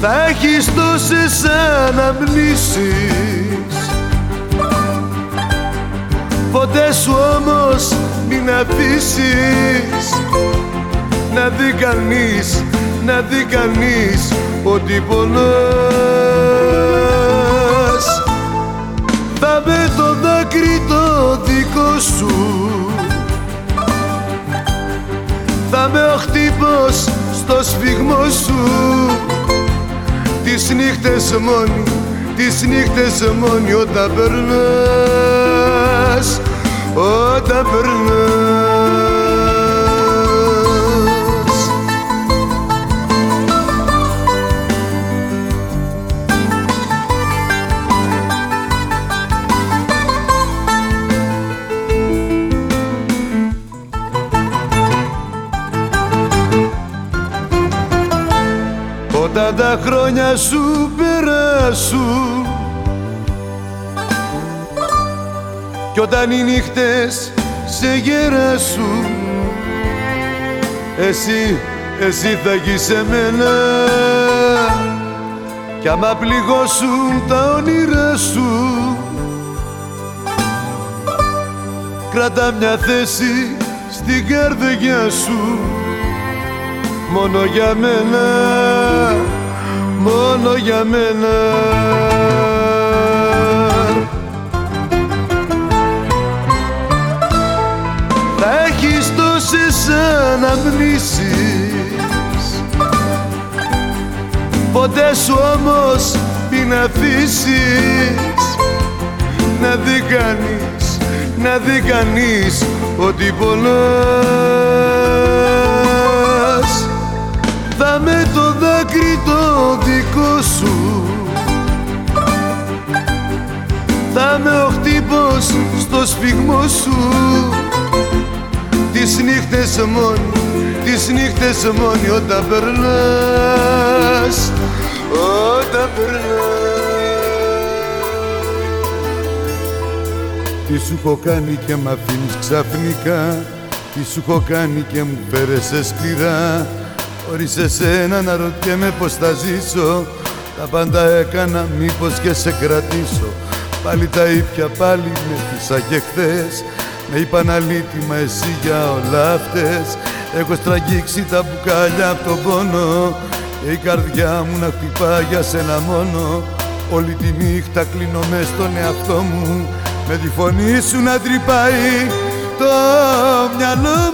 Θα έχεις τόσες αναμνήσεις. Ποτέ σου όμως μην αφήσεις. Να δει κανείς, να δει κανείς ότι πονάς θα με το δάκρυ το δικό σου. Θα με ο στο σφιγμό σου. Τις νύχτες μόνοι, τις νύχτες μόνοι όταν περνάς, όταν περνάς. Χρόνια σου περάσουν. Κι όταν οι νύχτες σε γεράσουν Εσύ, εσύ θα γεις εμένα. Κι άμα πληγώσουν τα όνειρά σου Κράτα μια θέση στην καρδιά σου μόνο για μένα, μόνο για μένα. Θα έχεις τόσες αναμνήσεις. Ποτέ σου όμως μην αφήσεις. Να δει κανείς, να δει κανείς ότι πονάς. Θα με το δάκρυ το δικό σου. Θα με ο χτύπος στο σφιγμό σου. Τις νύχτες μόνοι, τις νύχτες μόνοι όταν περνάς Όταν περνάς. Τι σου έχω κάνει και μ' αφήνεις ξαφνικά Τι σου έχω κάνει και μου φέρεσαι σκληρά Χωρίς εσένα να ρωτιέμαι πως θα ζήσω. Τα πάντα έκανα μήπως και σε κρατήσω. Πάλι τα ήπια πάλι με φύσα και χθες. Με είπαν αλήτημα εσύ για όλα αυτές Έχω στραγγίξει τα μπουκάλια από τον πόνο. Και η καρδιά μου να χτυπά για σένα μόνο. Όλη τη νύχτα κλείνω μες στον εαυτό μου. Με τη φωνή σου να τρυπάει το μυαλό μου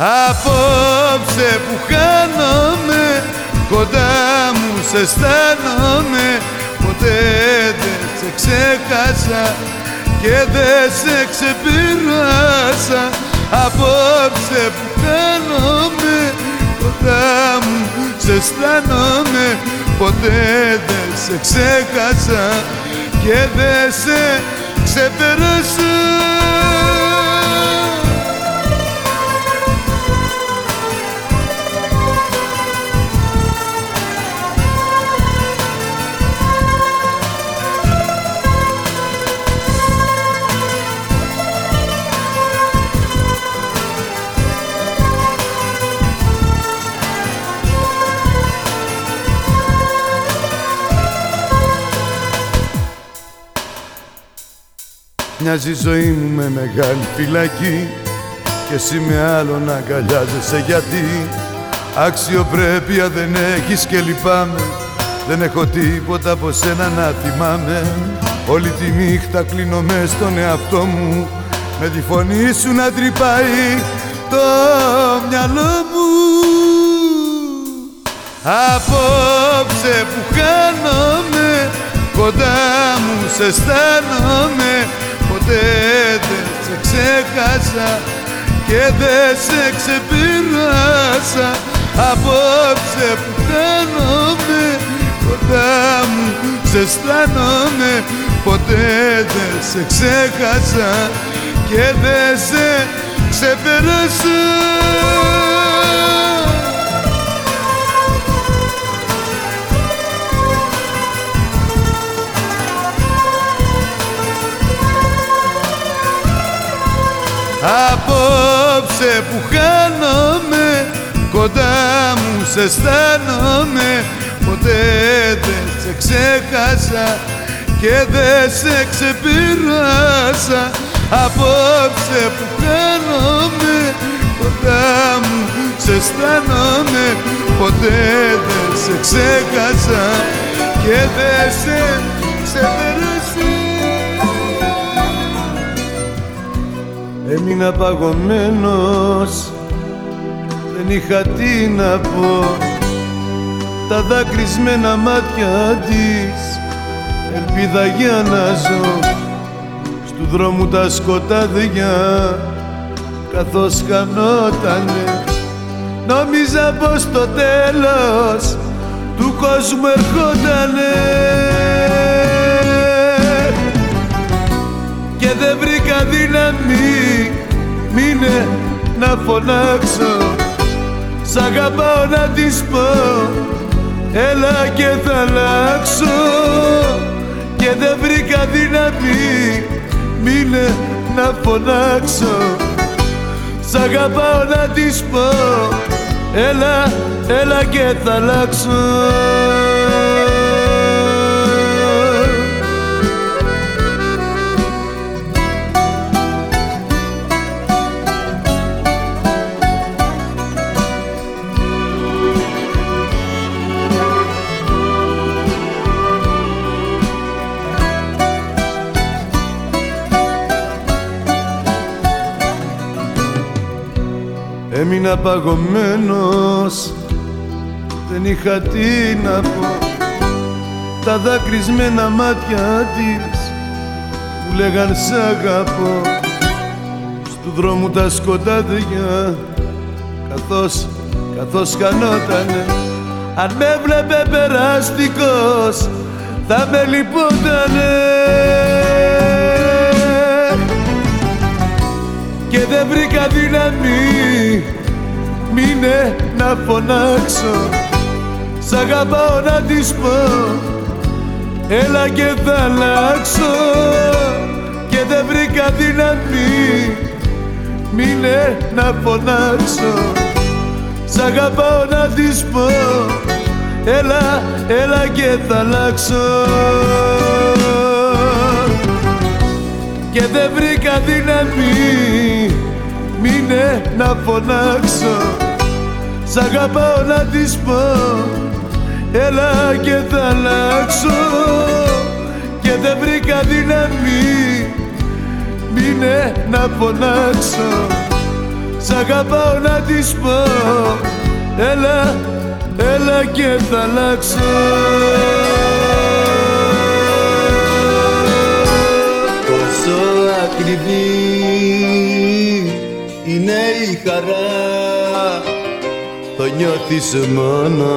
Απόψε που χάνομαι Κοντά μου σε αισθάνομαι Ποτέ δεν σε ξέχασα Και δεν σε ξεπειράσα Απόψε που χάνομαι Κοντά μου σε αισθάνομαι Ποτέ δεν σε ξέχασα Και δεν σε ξεπεράσα Μοιάζει η ζωή μου με μεγάλη φυλακή. Και εσύ με άλλον αγκαλιάζεσαι γιατί. Αξιοπρέπεια δεν έχεις και λυπάμαι. Δεν έχω τίποτα από σένα να θυμάμαι. Όλη τη νύχτα κλείνω μες στον εαυτό μου. Με τη φωνή σου να τρυπάει το μυαλό μου. Απόψε που χάνομαι Κοντά μου σε αισθάνομαι. ποτέ δεν σε ξέχασα και δεν σε ξεπειράσα απόψε που χάνομαι κοντά μου σε αισθάνομαι ποτέ δεν σε ξέχασα και δεν σε ξεπεράσα Απόψε που χάνομαι Κοντά μου σε αισθάνομαι. Ποτέ δεν σε ξέχασα Και δεν σε ξεπειράσα Απόψε που χάνομαι Κοντά μου σε αισθάνομαι. Ποτέ δεν σε ξέχασα Και δεν σε ξεπεράσα Έμεινα παγωμένος δεν είχα τι να πω. Τα δάκρυσμένα μάτια της ελπίδα για να ζω. Στου δρόμου τα σκοτάδια καθώς χανότανε. Νόμιζα πως το τέλος του κόσμου ερχότανε και δεν βρήκα δύναμη. Μείνε να φωνάξω. Σ' αγαπάω να της πω. Έλα και θα αλλάξω. Και δεν βρήκα δύναμη. Μείνε να φωνάξω. Σ' αγαπάω να της πω. Έλα, έλα και θα αλλάξω Έμεινα παγωμένος. Δεν είχα τι να πω. Τα δάκρυσμένα μάτια της Μου λέγαν σ' αγαπώ Στου δρόμου τα σκοτάδια Καθώς, καθώς χανότανε. Αν με βλέπε περαστικός Θα με λυπότανε. Και δεν βρήκα δύναμη μείνε να φωνάξω. Σ' αγαπάω να της πω. Έλα και θα αλλάξω. Και δεν βρήκα δύναμη. Μείνε να φωνάξω. Σ' αγαπάω να της πω. Έλα, έλα και θα αλλάξω. Και δεν βρήκα δύναμη. Μείνε να φωνάξω Σ' αγαπάω να της πω. Έλα και θα αλλάξω. Και δεν βρήκα δύναμη. Μείνε να φωνάξω. Σ' αγαπάω να της πω. Έλα, έλα και θα αλλάξω. Πόσο ακριβή είναι η χαρά το νιώθεις μόνο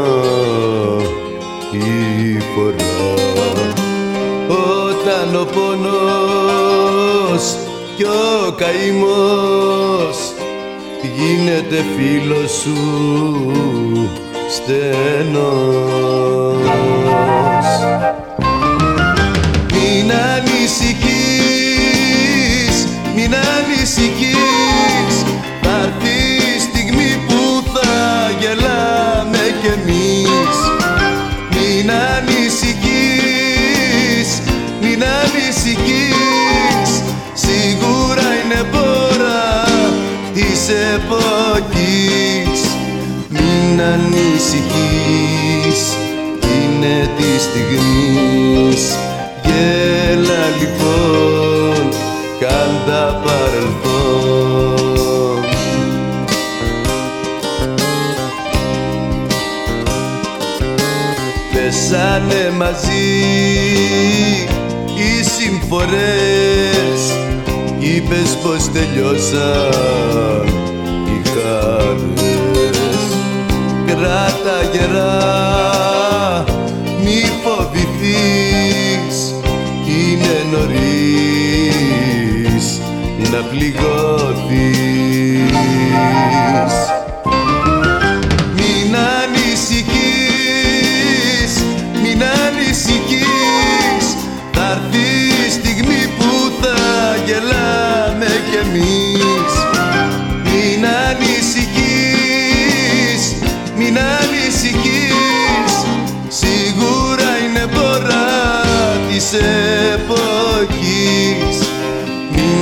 η φορά. Όταν ο πόνος κι ο καημός γίνεται φίλος σου στενός Μην ανησυχείς, είναι τη στιγμής. Γέλα λοιπόν, κάντα παρελθόν. Πέσανε μαζί οι συμφορές. Είπες πως τελειώσαν οι χάρες Κράτα γερά, μη φοβηθείς Είναι νωρίς να πληγώθεις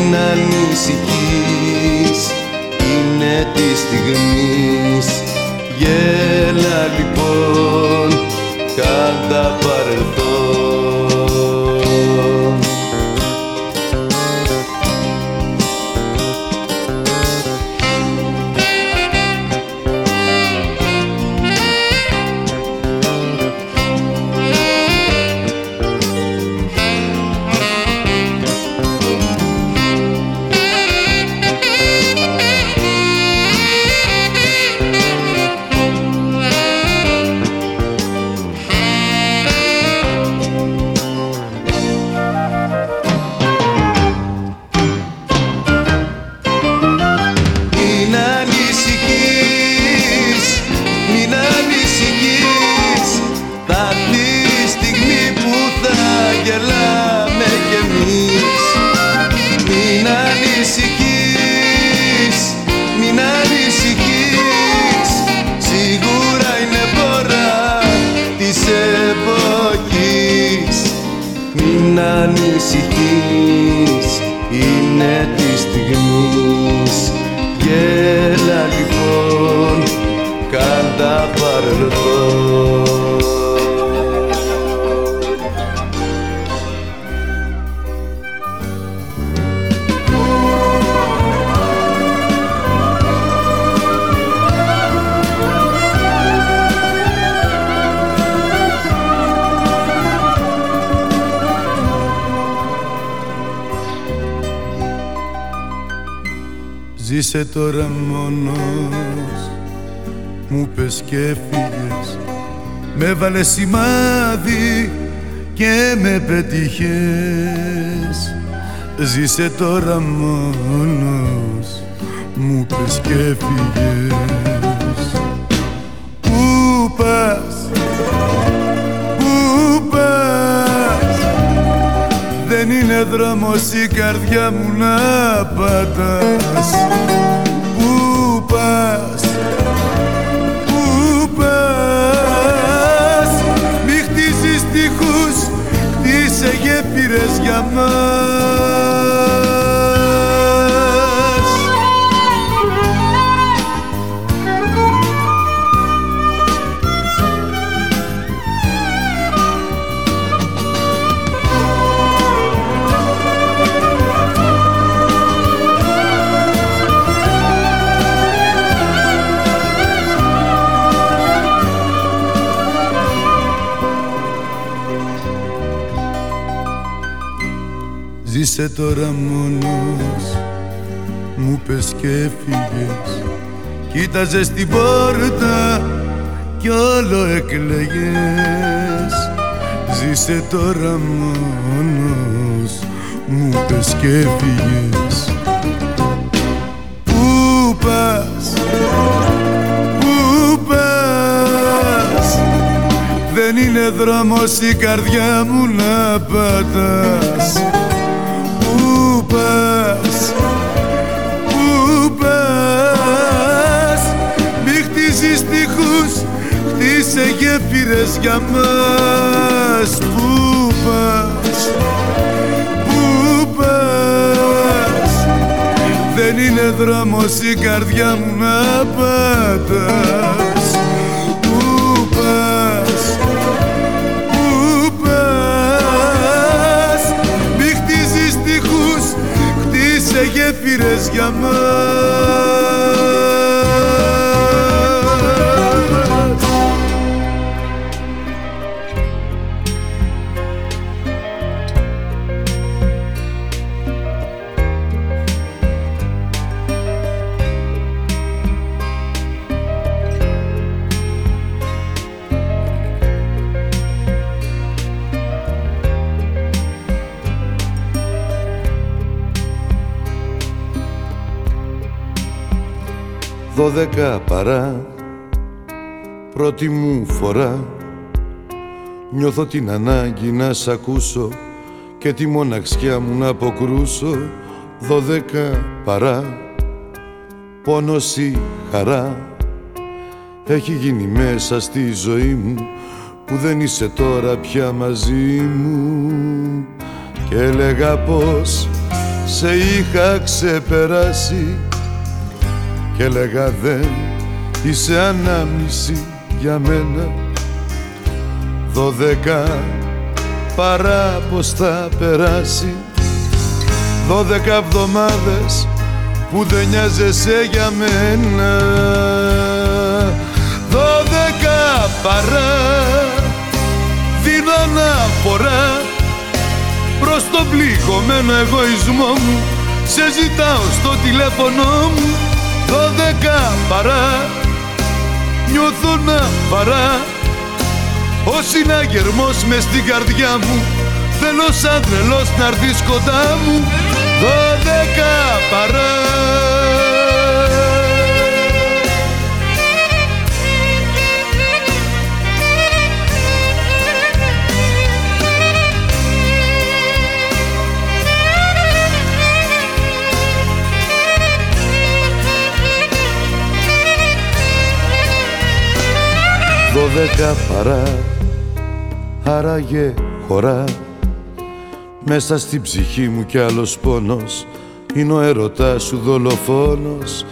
Μην Ζήσε τώρα μόνος Μου πες και έφυγες Πού πας Πού πας. Δεν είναι δρόμος η καρδιά μου να πατάς Είσαι τώρα μόνος. Μου πες και έφυγες. Κοίταζες την πόρτα κι όλο εκλεγες Ζήσε τώρα μόνος. Μου πες και έφυγες. Πού πας; Πού πας; Δεν είναι δρόμος η καρδιά μου να πατάς πας, πού πας Μη χτίζεις τείχους, χτίσε γέφυρες για μας. Πού πας, πού πας Δεν είναι δρόμος η καρδιά μου να πατάς γέφυρες για μας δώδεκα παρά. Πρώτη μου φορά. Νιώθω την ανάγκη να σ' ακούσω και τη μοναξιά μου να αποκρούσω. Δώδεκα παρά. Πόνος ή χαρά. Έχει γίνει μέσα στη ζωή μου που δεν είσαι τώρα πια μαζί μου. Και έλεγα πως σε είχα ξεπεράσει και έλεγα δεν είσαι ανάμνηση για μένα. Δώδεκα παρά πως θα περάσει. Δώδεκα εβδομάδες που δεν νοιάζεσαι για μένα. Δώδεκα παρά δίνω αναφορά προς τον πληγωμένο εγωισμό μου. Σε ζητάω στο τηλέφωνο μου δώδεκα παρά νιώθω να παρά ο συναγερμός μες στην καρδιά μου θέλω σαν τρελός να έρθεις κοντά μου. Δώδεκα παρά δώδεκα παρά. Άραγε χωρά. Μέσα στην ψυχή μου κι άλλος πόνος. Είναι ο έρωτάς σου δολοφόνος.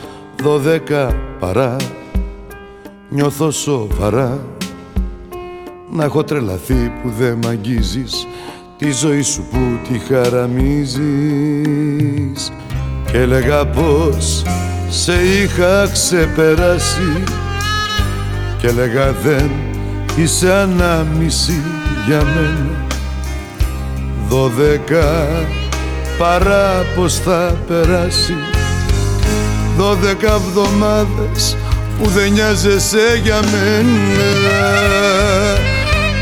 Δώδεκα παρά. Νιώθω σοβαρά. Να έχω τρελαθεί που δεν μ' αγγίζεις. Τη ζωή σου που τη χαραμίζεις. Και έλεγα πως σε είχα ξεπεράσει Και έλεγα δεν είσαι ανάμιση για μένα. Δώδεκα παρά πως θα περάσει. Δώδεκα εβδομάδες που δεν νοιάζεσαι για μένα.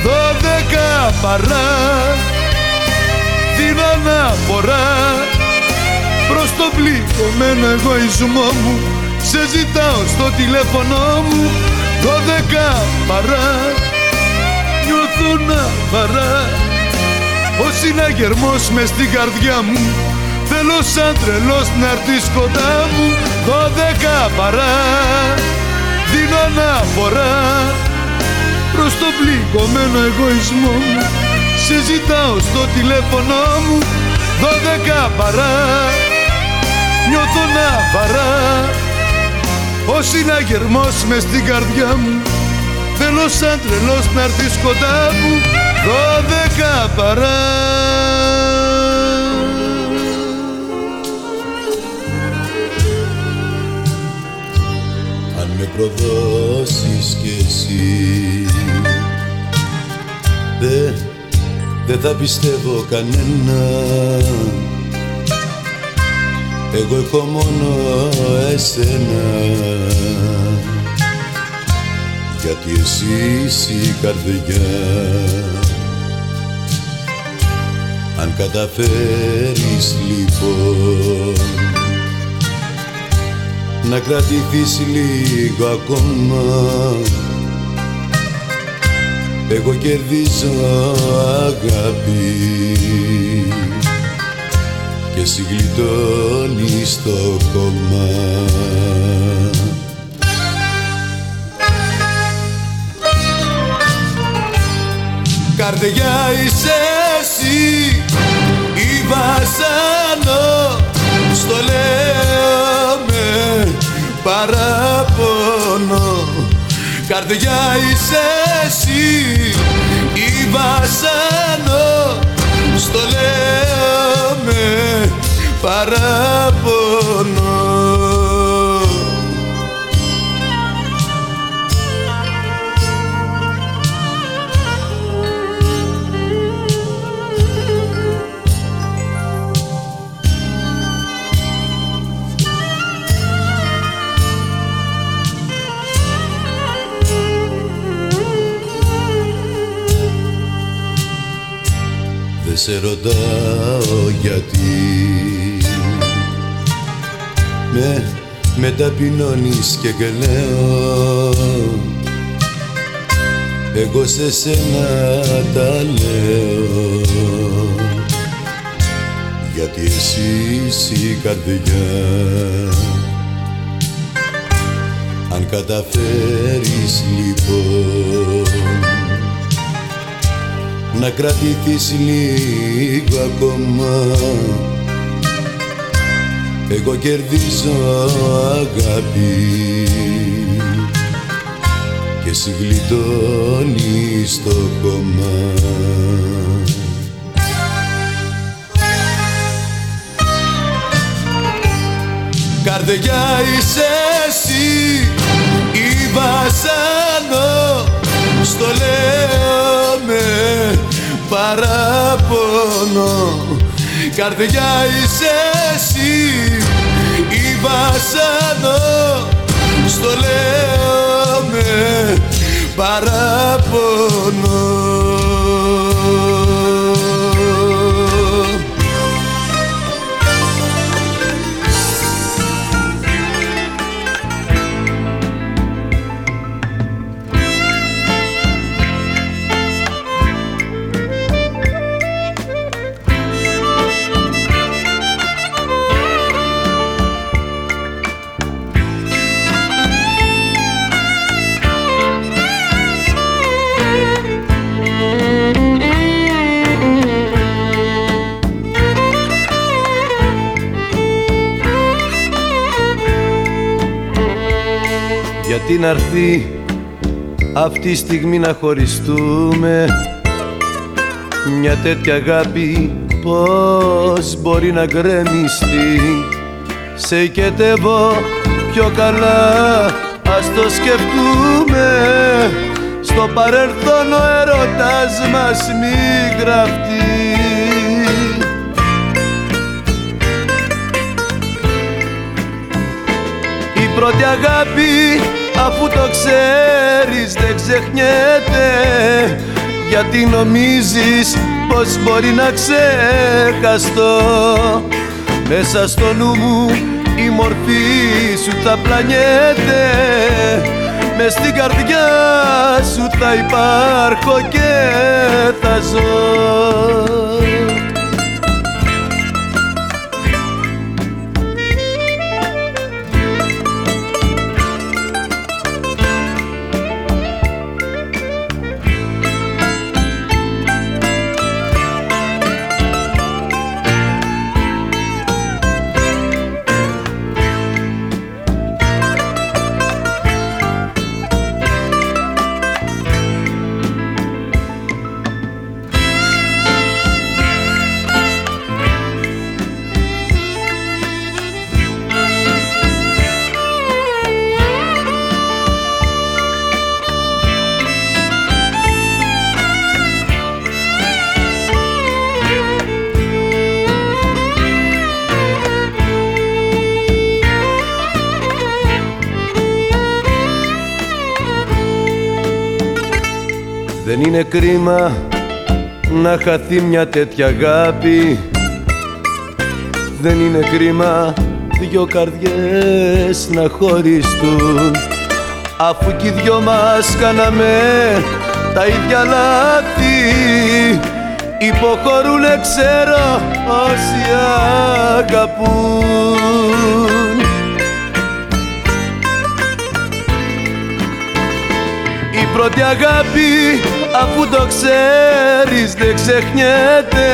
Δώδεκα παρά την αναφορά προς το πληγωμένο εγωισμό μου σε ζητάω στο τηλέφωνο μου Δώδεκα παρά νιώθω να βαρά ο συναγερμός μες στην καρδιά μου Θέλω σαν τρελός να έρθεις κοντά μου. Δώδεκα παρά Δίνω αναφορά Προς το πληγωμένο εγωισμό μου. Σε ζητάω στο τηλέφωνο μου. Δώδεκα παρά Νιώθω να παρά Ο συναγερμός μες στην καρδιά μου Θέλω σαν τρελός να έρθεις κοντά μου δώδεκα παρά. Αν με προδώσεις κι εσύ Δε, δεν θα πιστεύω κανένα Εγώ έχω μόνο εσένα. Γιατί εσύ είσαι η καρδιά. Αν καταφέρεις λοιπόν να κρατηθείς λίγο ακόμα εγώ κερδίζω αγάπη και εσύ γλιτώνεις το κόμμα. Καρδιά είσαι εσύ η βασάνο στο λέω με παραπονό. Καρδιά είσαι εσύ η βασάνο στο λέω με παραπονό σε ρωτάω γιατί. Με, με ταπεινώνεις και κλαίω. Εγώ σε σένα τα λέω. Γιατί εσύ είσαι η καρδιά. Αν καταφέρεις λοιπόν να κρατηθείς λίγο ακόμα. Εγώ κερδίζω αγάπη. Και εσύ γλιτώνεις το κόμμα Καρδιά είσαι εσύ η βασάνο στο λέω με παράπονο. Καρδιά είσαι εσύ η βασάνο στο λέω με παράπονο Γιατί να έρθει αυτή η στιγμή να χωριστούμε. Μια τέτοια αγάπη πως μπορεί να γκρεμιστεί; Σε οικετεύω πιο καλά ας το σκεφτούμε. Στο παρελθόν ο έρωτας μας μη γραφτεί. Η πρώτη αγάπη αφού το ξέρεις δεν ξεχνιέται. Γιατί νομίζεις πως μπορεί να ξεχαστώ. Μέσα στο νου μου η μορφή σου θα πλανιέται. Μες στην καρδιά σου θα υπάρχω και θα ζω είναι κρίμα να χαθεί μια τέτοια αγάπη. Δεν είναι κρίμα δυο καρδιές να χωριστούν. Αφού κι οι δυο μας κάναμε τα ίδια λάθη Υποχωρούνε ξέρω όσοι αγαπούν. Η πρώτη αγάπη αφού το ξέρεις δεν ξεχνιέται.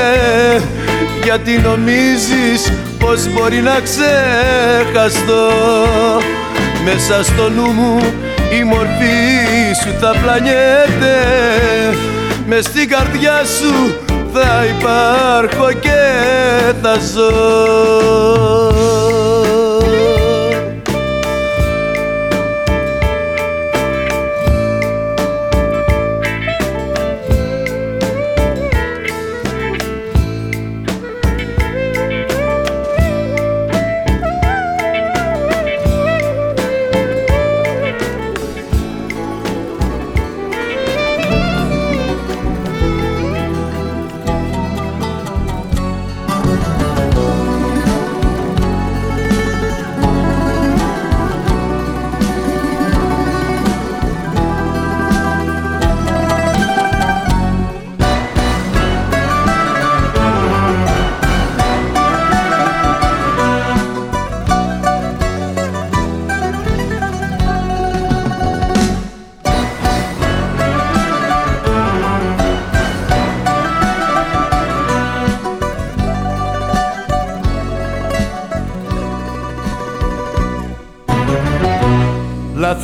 Γιατί νομίζεις πως μπορεί να ξεχαστώ. Μέσα στο νου μου η μορφή σου θα πλανιέται. Μες στην καρδιά σου θα υπάρχω και θα ζω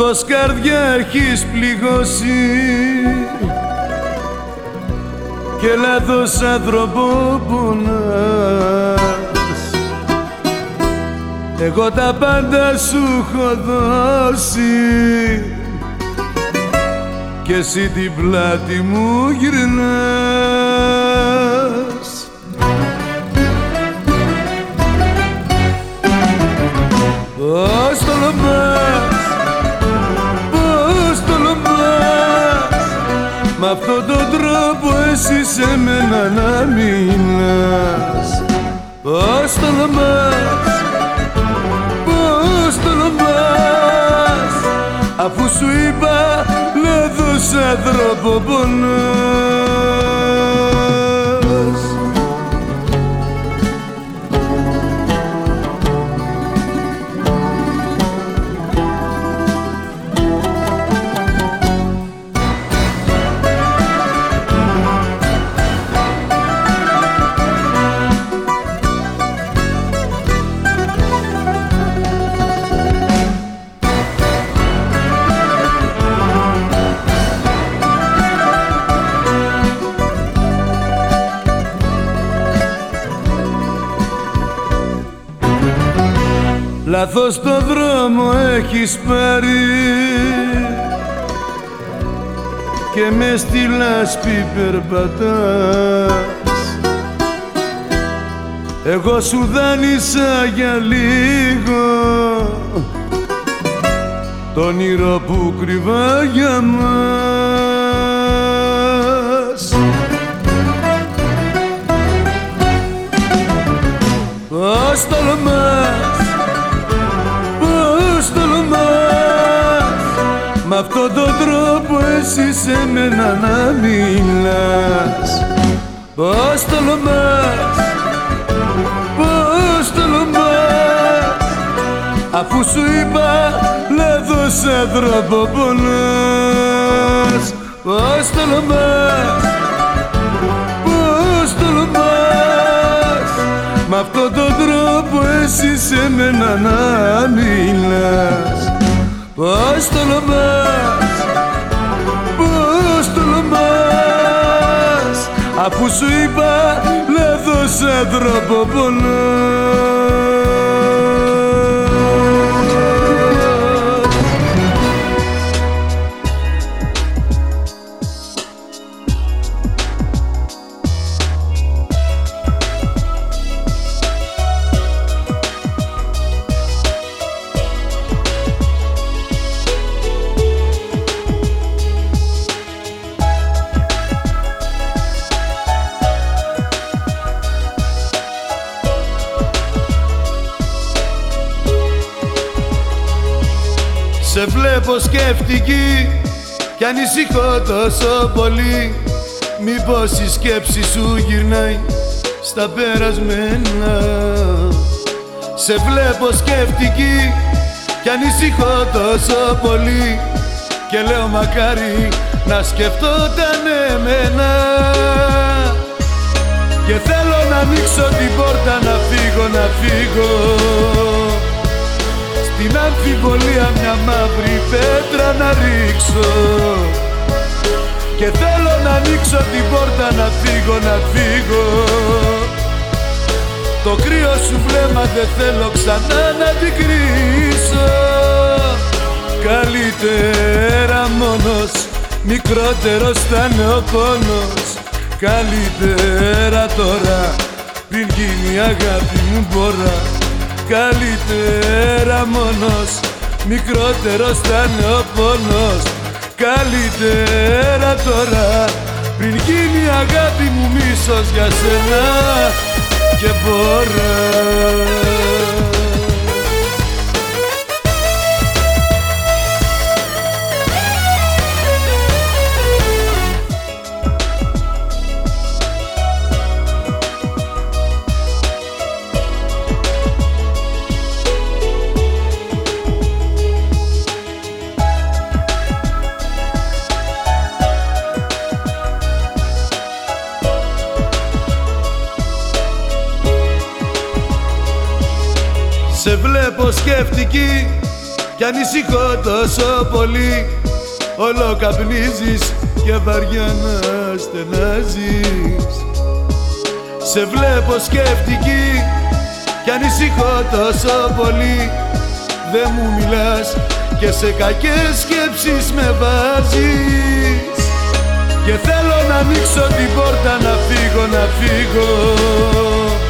Λάθος καρδιά έχεις πληγώσει; Και λάθος άνθρωπο πονάς Εγώ τα πάντα σου έχω δώσει. Και εσύ την πλάτη μου γυρνάς. Πώς το Μ' αυτόν τον τρόπο εσύ σε μένα να μιλάς. Πώς τολμάς, πώς τολμάς Αφού σου είπα λάθος άνθρωπο πονάς Λάθος το δρόμο έχεις πάρει. Και με στη λάσπη περπατάς. Εγώ σου δάνεισα για λίγο. Το όνειρο που κρυβά για μας αυτόν τον τρόπο εσύ σε μένα να μιλάς. Πώς τολμάς, πώς τολμάς. Αφού σου είπα λάθος ανθρωποπονάς Πώς τολμάς, πώς τολμάς. Μ' αυτόν τον τρόπο εσύ σε μένα να μιλάς Πώς τολμάς, πώς τολμάς Αφού σου είπα λάθος ανθρωποπονάς βλέπω σκέφτικη κι ανησυχώ τόσο πολύ. Μήπως η σκέψη σου γυρνάει στα περασμένα. Σε βλέπω σκέφτικη κι ανησυχώ τόσο πολύ. Και λέω μακάρι να σκεφτόταν εμένα Και θέλω να ανοίξω την πόρτα να φύγω, να φύγω την αμφιβολία μια μαύρη πέτρα να ρίξω. Και θέλω να ανοίξω την πόρτα να φύγω, να φύγω. Το κρύο σου βλέμμα δεν θέλω ξανά να την κρίσω Καλύτερα μόνος, μικρότερος θα είναι ο πόνος. Καλύτερα τώρα, πριν γίνει η αγάπη μου μπορώ Καλύτερα μόνος Μικρότερος θα είναι ο πόνος. Καλύτερα τώρα Πριν γίνει η αγάπη μου μίσος για σένα Και μπορώ βλέπω σκέφτικη κι ανησυχώ τόσο πολύ. Όλο καπνίζεις και βαριά να στενάζεις. Σε βλέπω σκέφτικη κι ανησυχώ τόσο πολύ. Δεν μου μιλάς και σε κακές σκέψεις με βάζεις. Και θέλω να ανοίξω την πόρτα να φύγω, να φύγω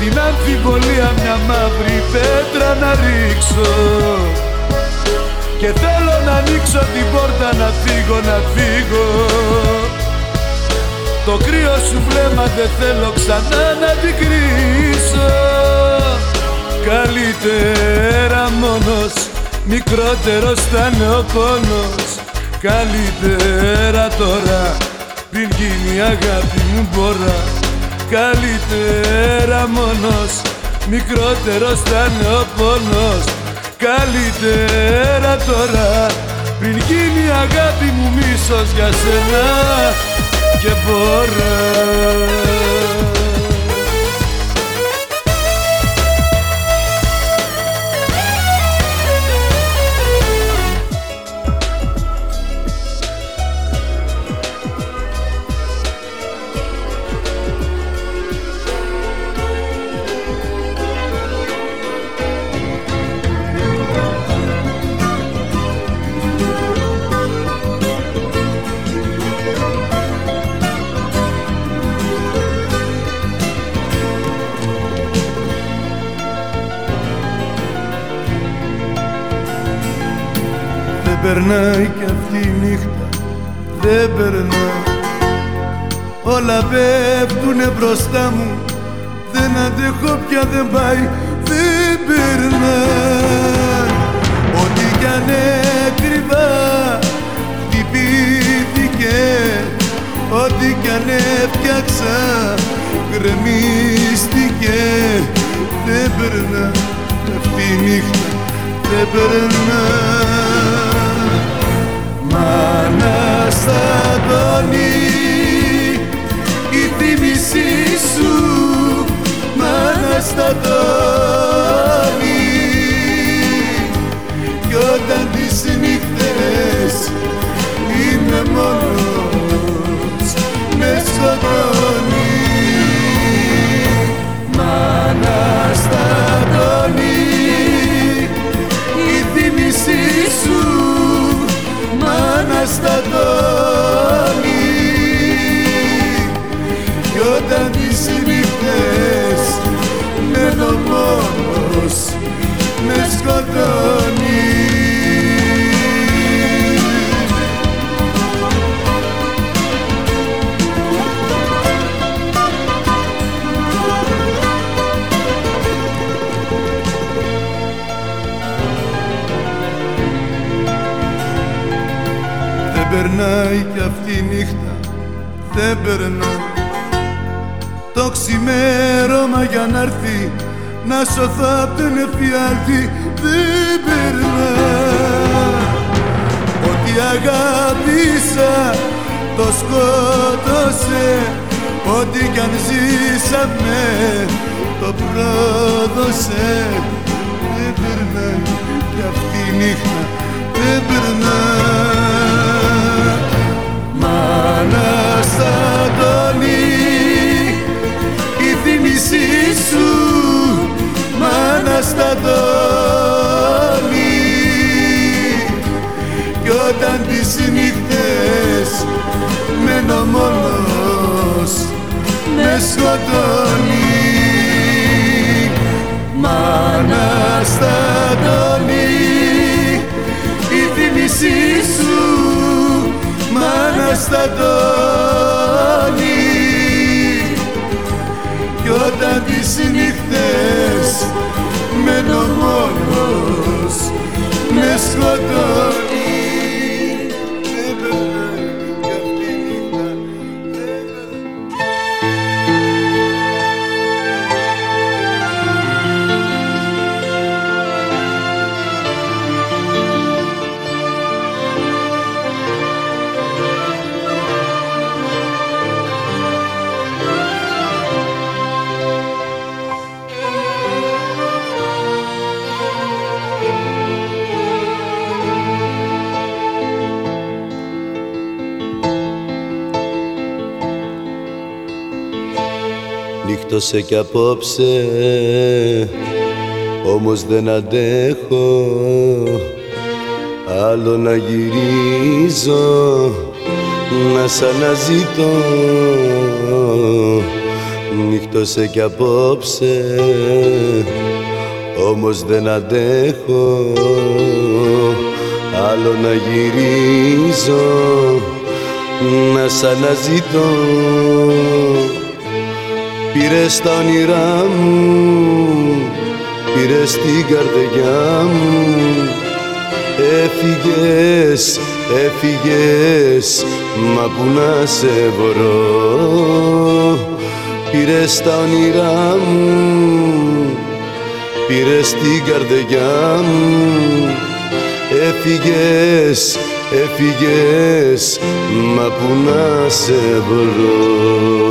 την αμφιβολία μια μαύρη πέτρα να ρίξω. Και θέλω να ανοίξω την πόρτα να φύγω, να φύγω. Το κρύο σου βλέμμα δεν θέλω ξανά να την κρίσω Καλύτερα μόνος, μικρότερος θα είναι ο πόνος. Καλύτερα τώρα, πριν γίνει η αγάπη μου μπορώ Καλύτερα μόνος Μικρότερος θα είναι ο πόνος. Καλύτερα τώρα Πριν γίνει η αγάπη μου μίσος για σένα Και μπορώ περνάει κι αυτή η νύχτα. Δεν περνά Όλα πέφτουνε μπροστά μου. Δεν αντέχω πια δεν πάει. Δεν περνά Ό,τι κι αν έκρυβα χτυπήθηκε. Ό,τι κι αν έφτιαξα γκρεμίστηκε. Δεν περνά αυτή η νύχτα δεν περνά Μάνα στα τόνι η θύμησή σου μάνα στα τόνι κι όταν τις νύχτες είμαι μόνος με σκοτώνει Μάνα στα τόνι στα τόνι κι όταν τις νύχτες μένω μόνος με σκοτώνεις περνάει κι αυτή η νύχτα δεν περνά το ξημέρωμα για να έρθει να σωθώ απ' τον εφιάλτη δεν περνά Ό,τι αγάπησα το σκότωσε Ό,τι κι αν ζήσαμε το πρόδωσε. Δεν περνάει κι αυτή η νύχτα δεν περνά Μάνα στα τόνι η θύμησή σου μάνα στα τόνι κι όταν τις νύχτες μένω μόνος μάνα Νύχτωσε κι απόψε όμως δεν αντέχω άλλο να γυρίζω να σ' αναζητώ. Νύχτωσε κι απόψε όμως δεν αντέχω άλλο να γυρίζω να σ' αναζητώ Πήρες τα όνειρά μου, πήρες την καρδιά μου. Έφυγες, έφυγες, μα που να σε βρω. Πήρες τα όνειρά μου, πήρες την καρδιά μου. Έφυγες, έφυγες, μα που να σε βρω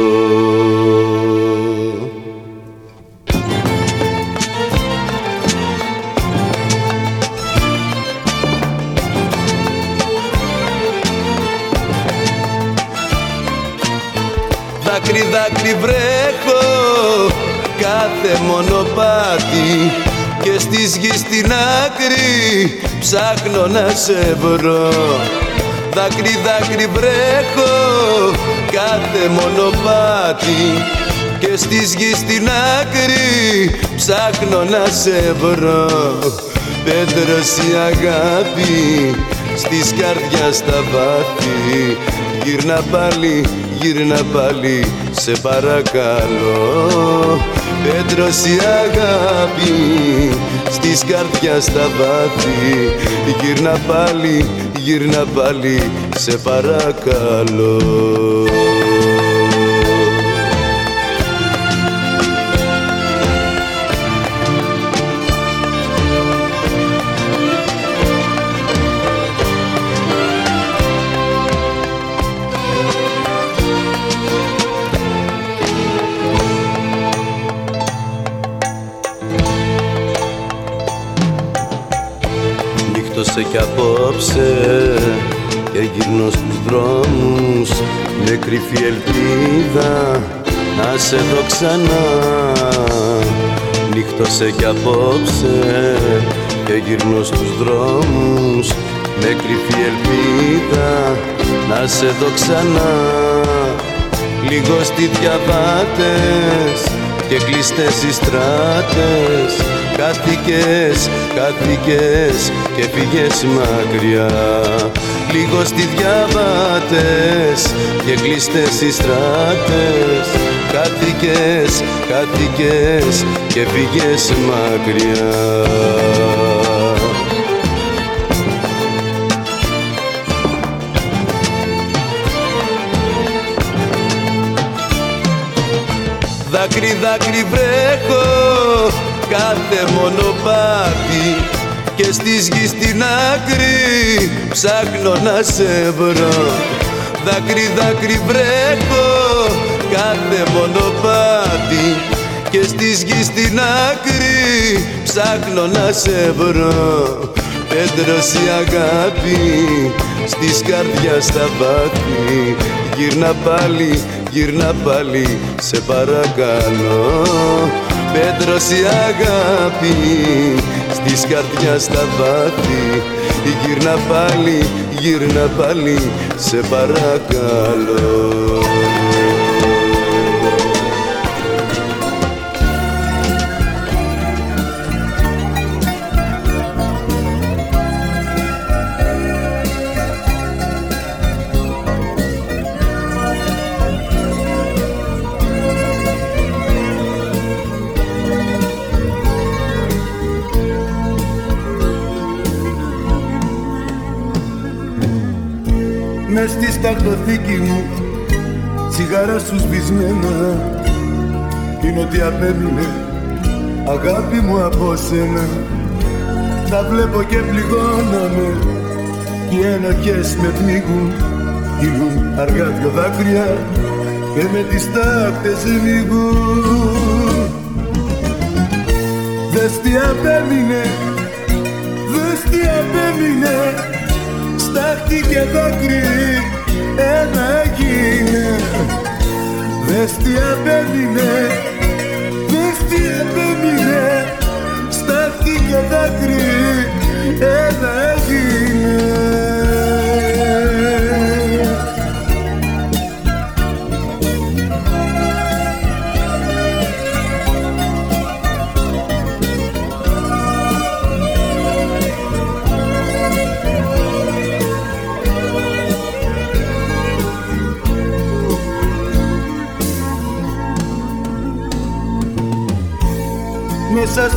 ψάχνω να σε βρω. Δάκρυ, δάκρυ βρέχω κάθε μονοπάτι. Και στις γης στην άκρη ψάχνω να σε βρω. Πέτρος η αγάπη στις καρδιάς τα βάθη. Γύρνα πάλι, γύρνα πάλι, σε παρακαλώ Πέτρος η αγάπη στις καρδιάς τα βάθη. Γύρνα πάλι, γύρνα πάλι, σε παρακαλώ κι απόψε και γυρνώ στους δρόμους με κρυφή ελπίδα να σε δω ξανά. Νύχτωσε κι απόψε και γυρνώ στους δρόμους με κρυφή ελπίδα να σε δω ξανά. Λίγο στη διαβάτες και κλειστές οι στράτες Κάθηκες, κάθηκες και πήγες μακριά. Λίγο στη διαβάτες και κλειστές οι στράτες. Κάθηκες, κάθηκες και πήγες μακριά. Δάκρυ, δάκρυ βρέχω κάθε μονοπάτι και στις γη στην άκρη ψάχνω να σε βρω. Δάκρυ, δάκρυ βρέχω κάθε μονοπάτι και στις γη στην άκρη ψάχνω να σε βρω. Πέτρος η αγάπη στις καρδιάς τα βάθη. Γύρνα πάλι, γύρνα πάλι, σε παρακαλώ Πέτρος η αγάπη. Στις καρδιάς τα βάθη. Γύρνα πάλι, γύρνα πάλι, σε παρακαλώ Μες στη σταρτοθήκη μου. Τσιγάρα σου σβησμένα. Είναι ότι απέμεινε αγάπη μου από σένα. Τα βλέπω και πληγώνομαι. Και οι ενοχές με πνίγουν. Κυλούν αργά δυο δάκρυα και με τις τάχτες λυγούν. Δες τι απέμεινε, δες τι απέμεινε. Στάχτη και δάκρυ ένα έγινε Δες τι απέμεινε, δες τι απέμεινε. Στάχτη και δάκρυ ένα έγινε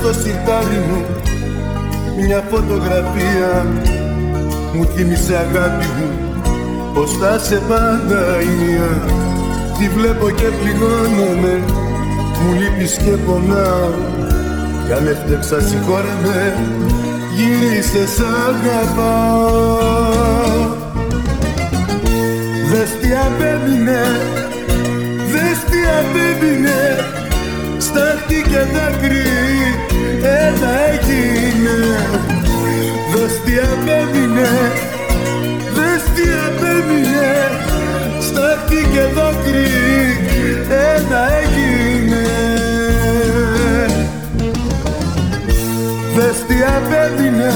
στο σιρτάρι μου μια φωτογραφία. Μου θύμισε αγάπη μου πως θα σε πάντα η μία Τη βλέπω και πληγώνομαι μου λείπεις και πονάω. Κι αν έφτεξα συγχώρεμαι γύρισε σ' αγαπάω. Δες τι απέμεινε, δες τι απέμεινε στάχτη και δάκρυ ένα έγινε. Δες τι απέμεινε, δες τι απέμεινε στάχτη και δάκρυ ένα έγινε. Δες τι απέμεινε,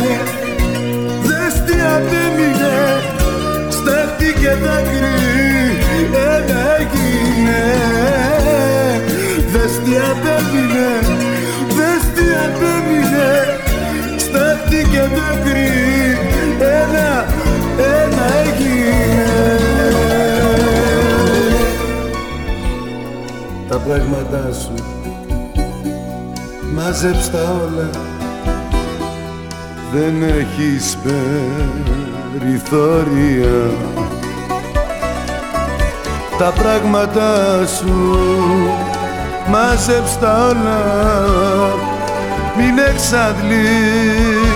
δες τι απέμεινε στάχτη και δάκρυ ένα έγινε. Δες τι απέμεινε, δες τι απέμεινε και Τα πράγματά σου μάζεψτα όλα. Δεν έχεις περιθώρια. Τα πράγματα σου μάζεψτα όλα. Μην εξαντλείς.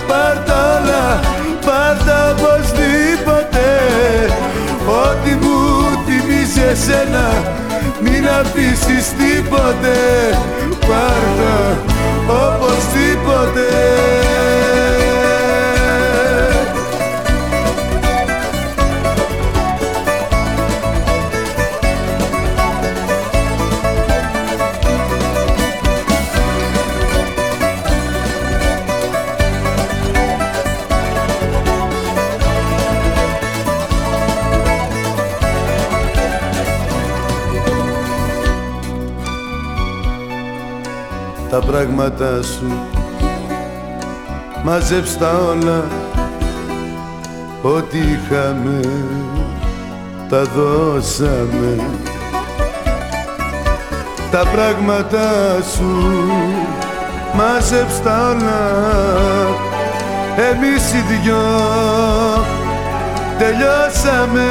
εσένα μην αφήσεις τίποτε. Πάρ' τα οπωσδήποτε πράγματά σου. Μαζέψ' τα όλα Ό,τι είχαμε τα δώσαμε. Τα πράγματά σου Μαζέψ' τα όλα. Εμείς οι δυο τελειώσαμε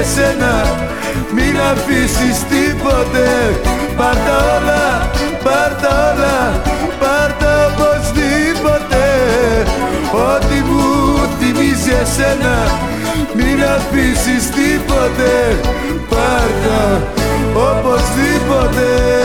εσένα Μην αφήσεις τίποτε. Πάρ' τα όλα, πάρ' τα όλα Πάρ' τα οπωσδήποτε. Ό,τι μου θυμίζει εσένα Μην αφήσεις τίποτε. Πάρ' τα οπωσδήποτε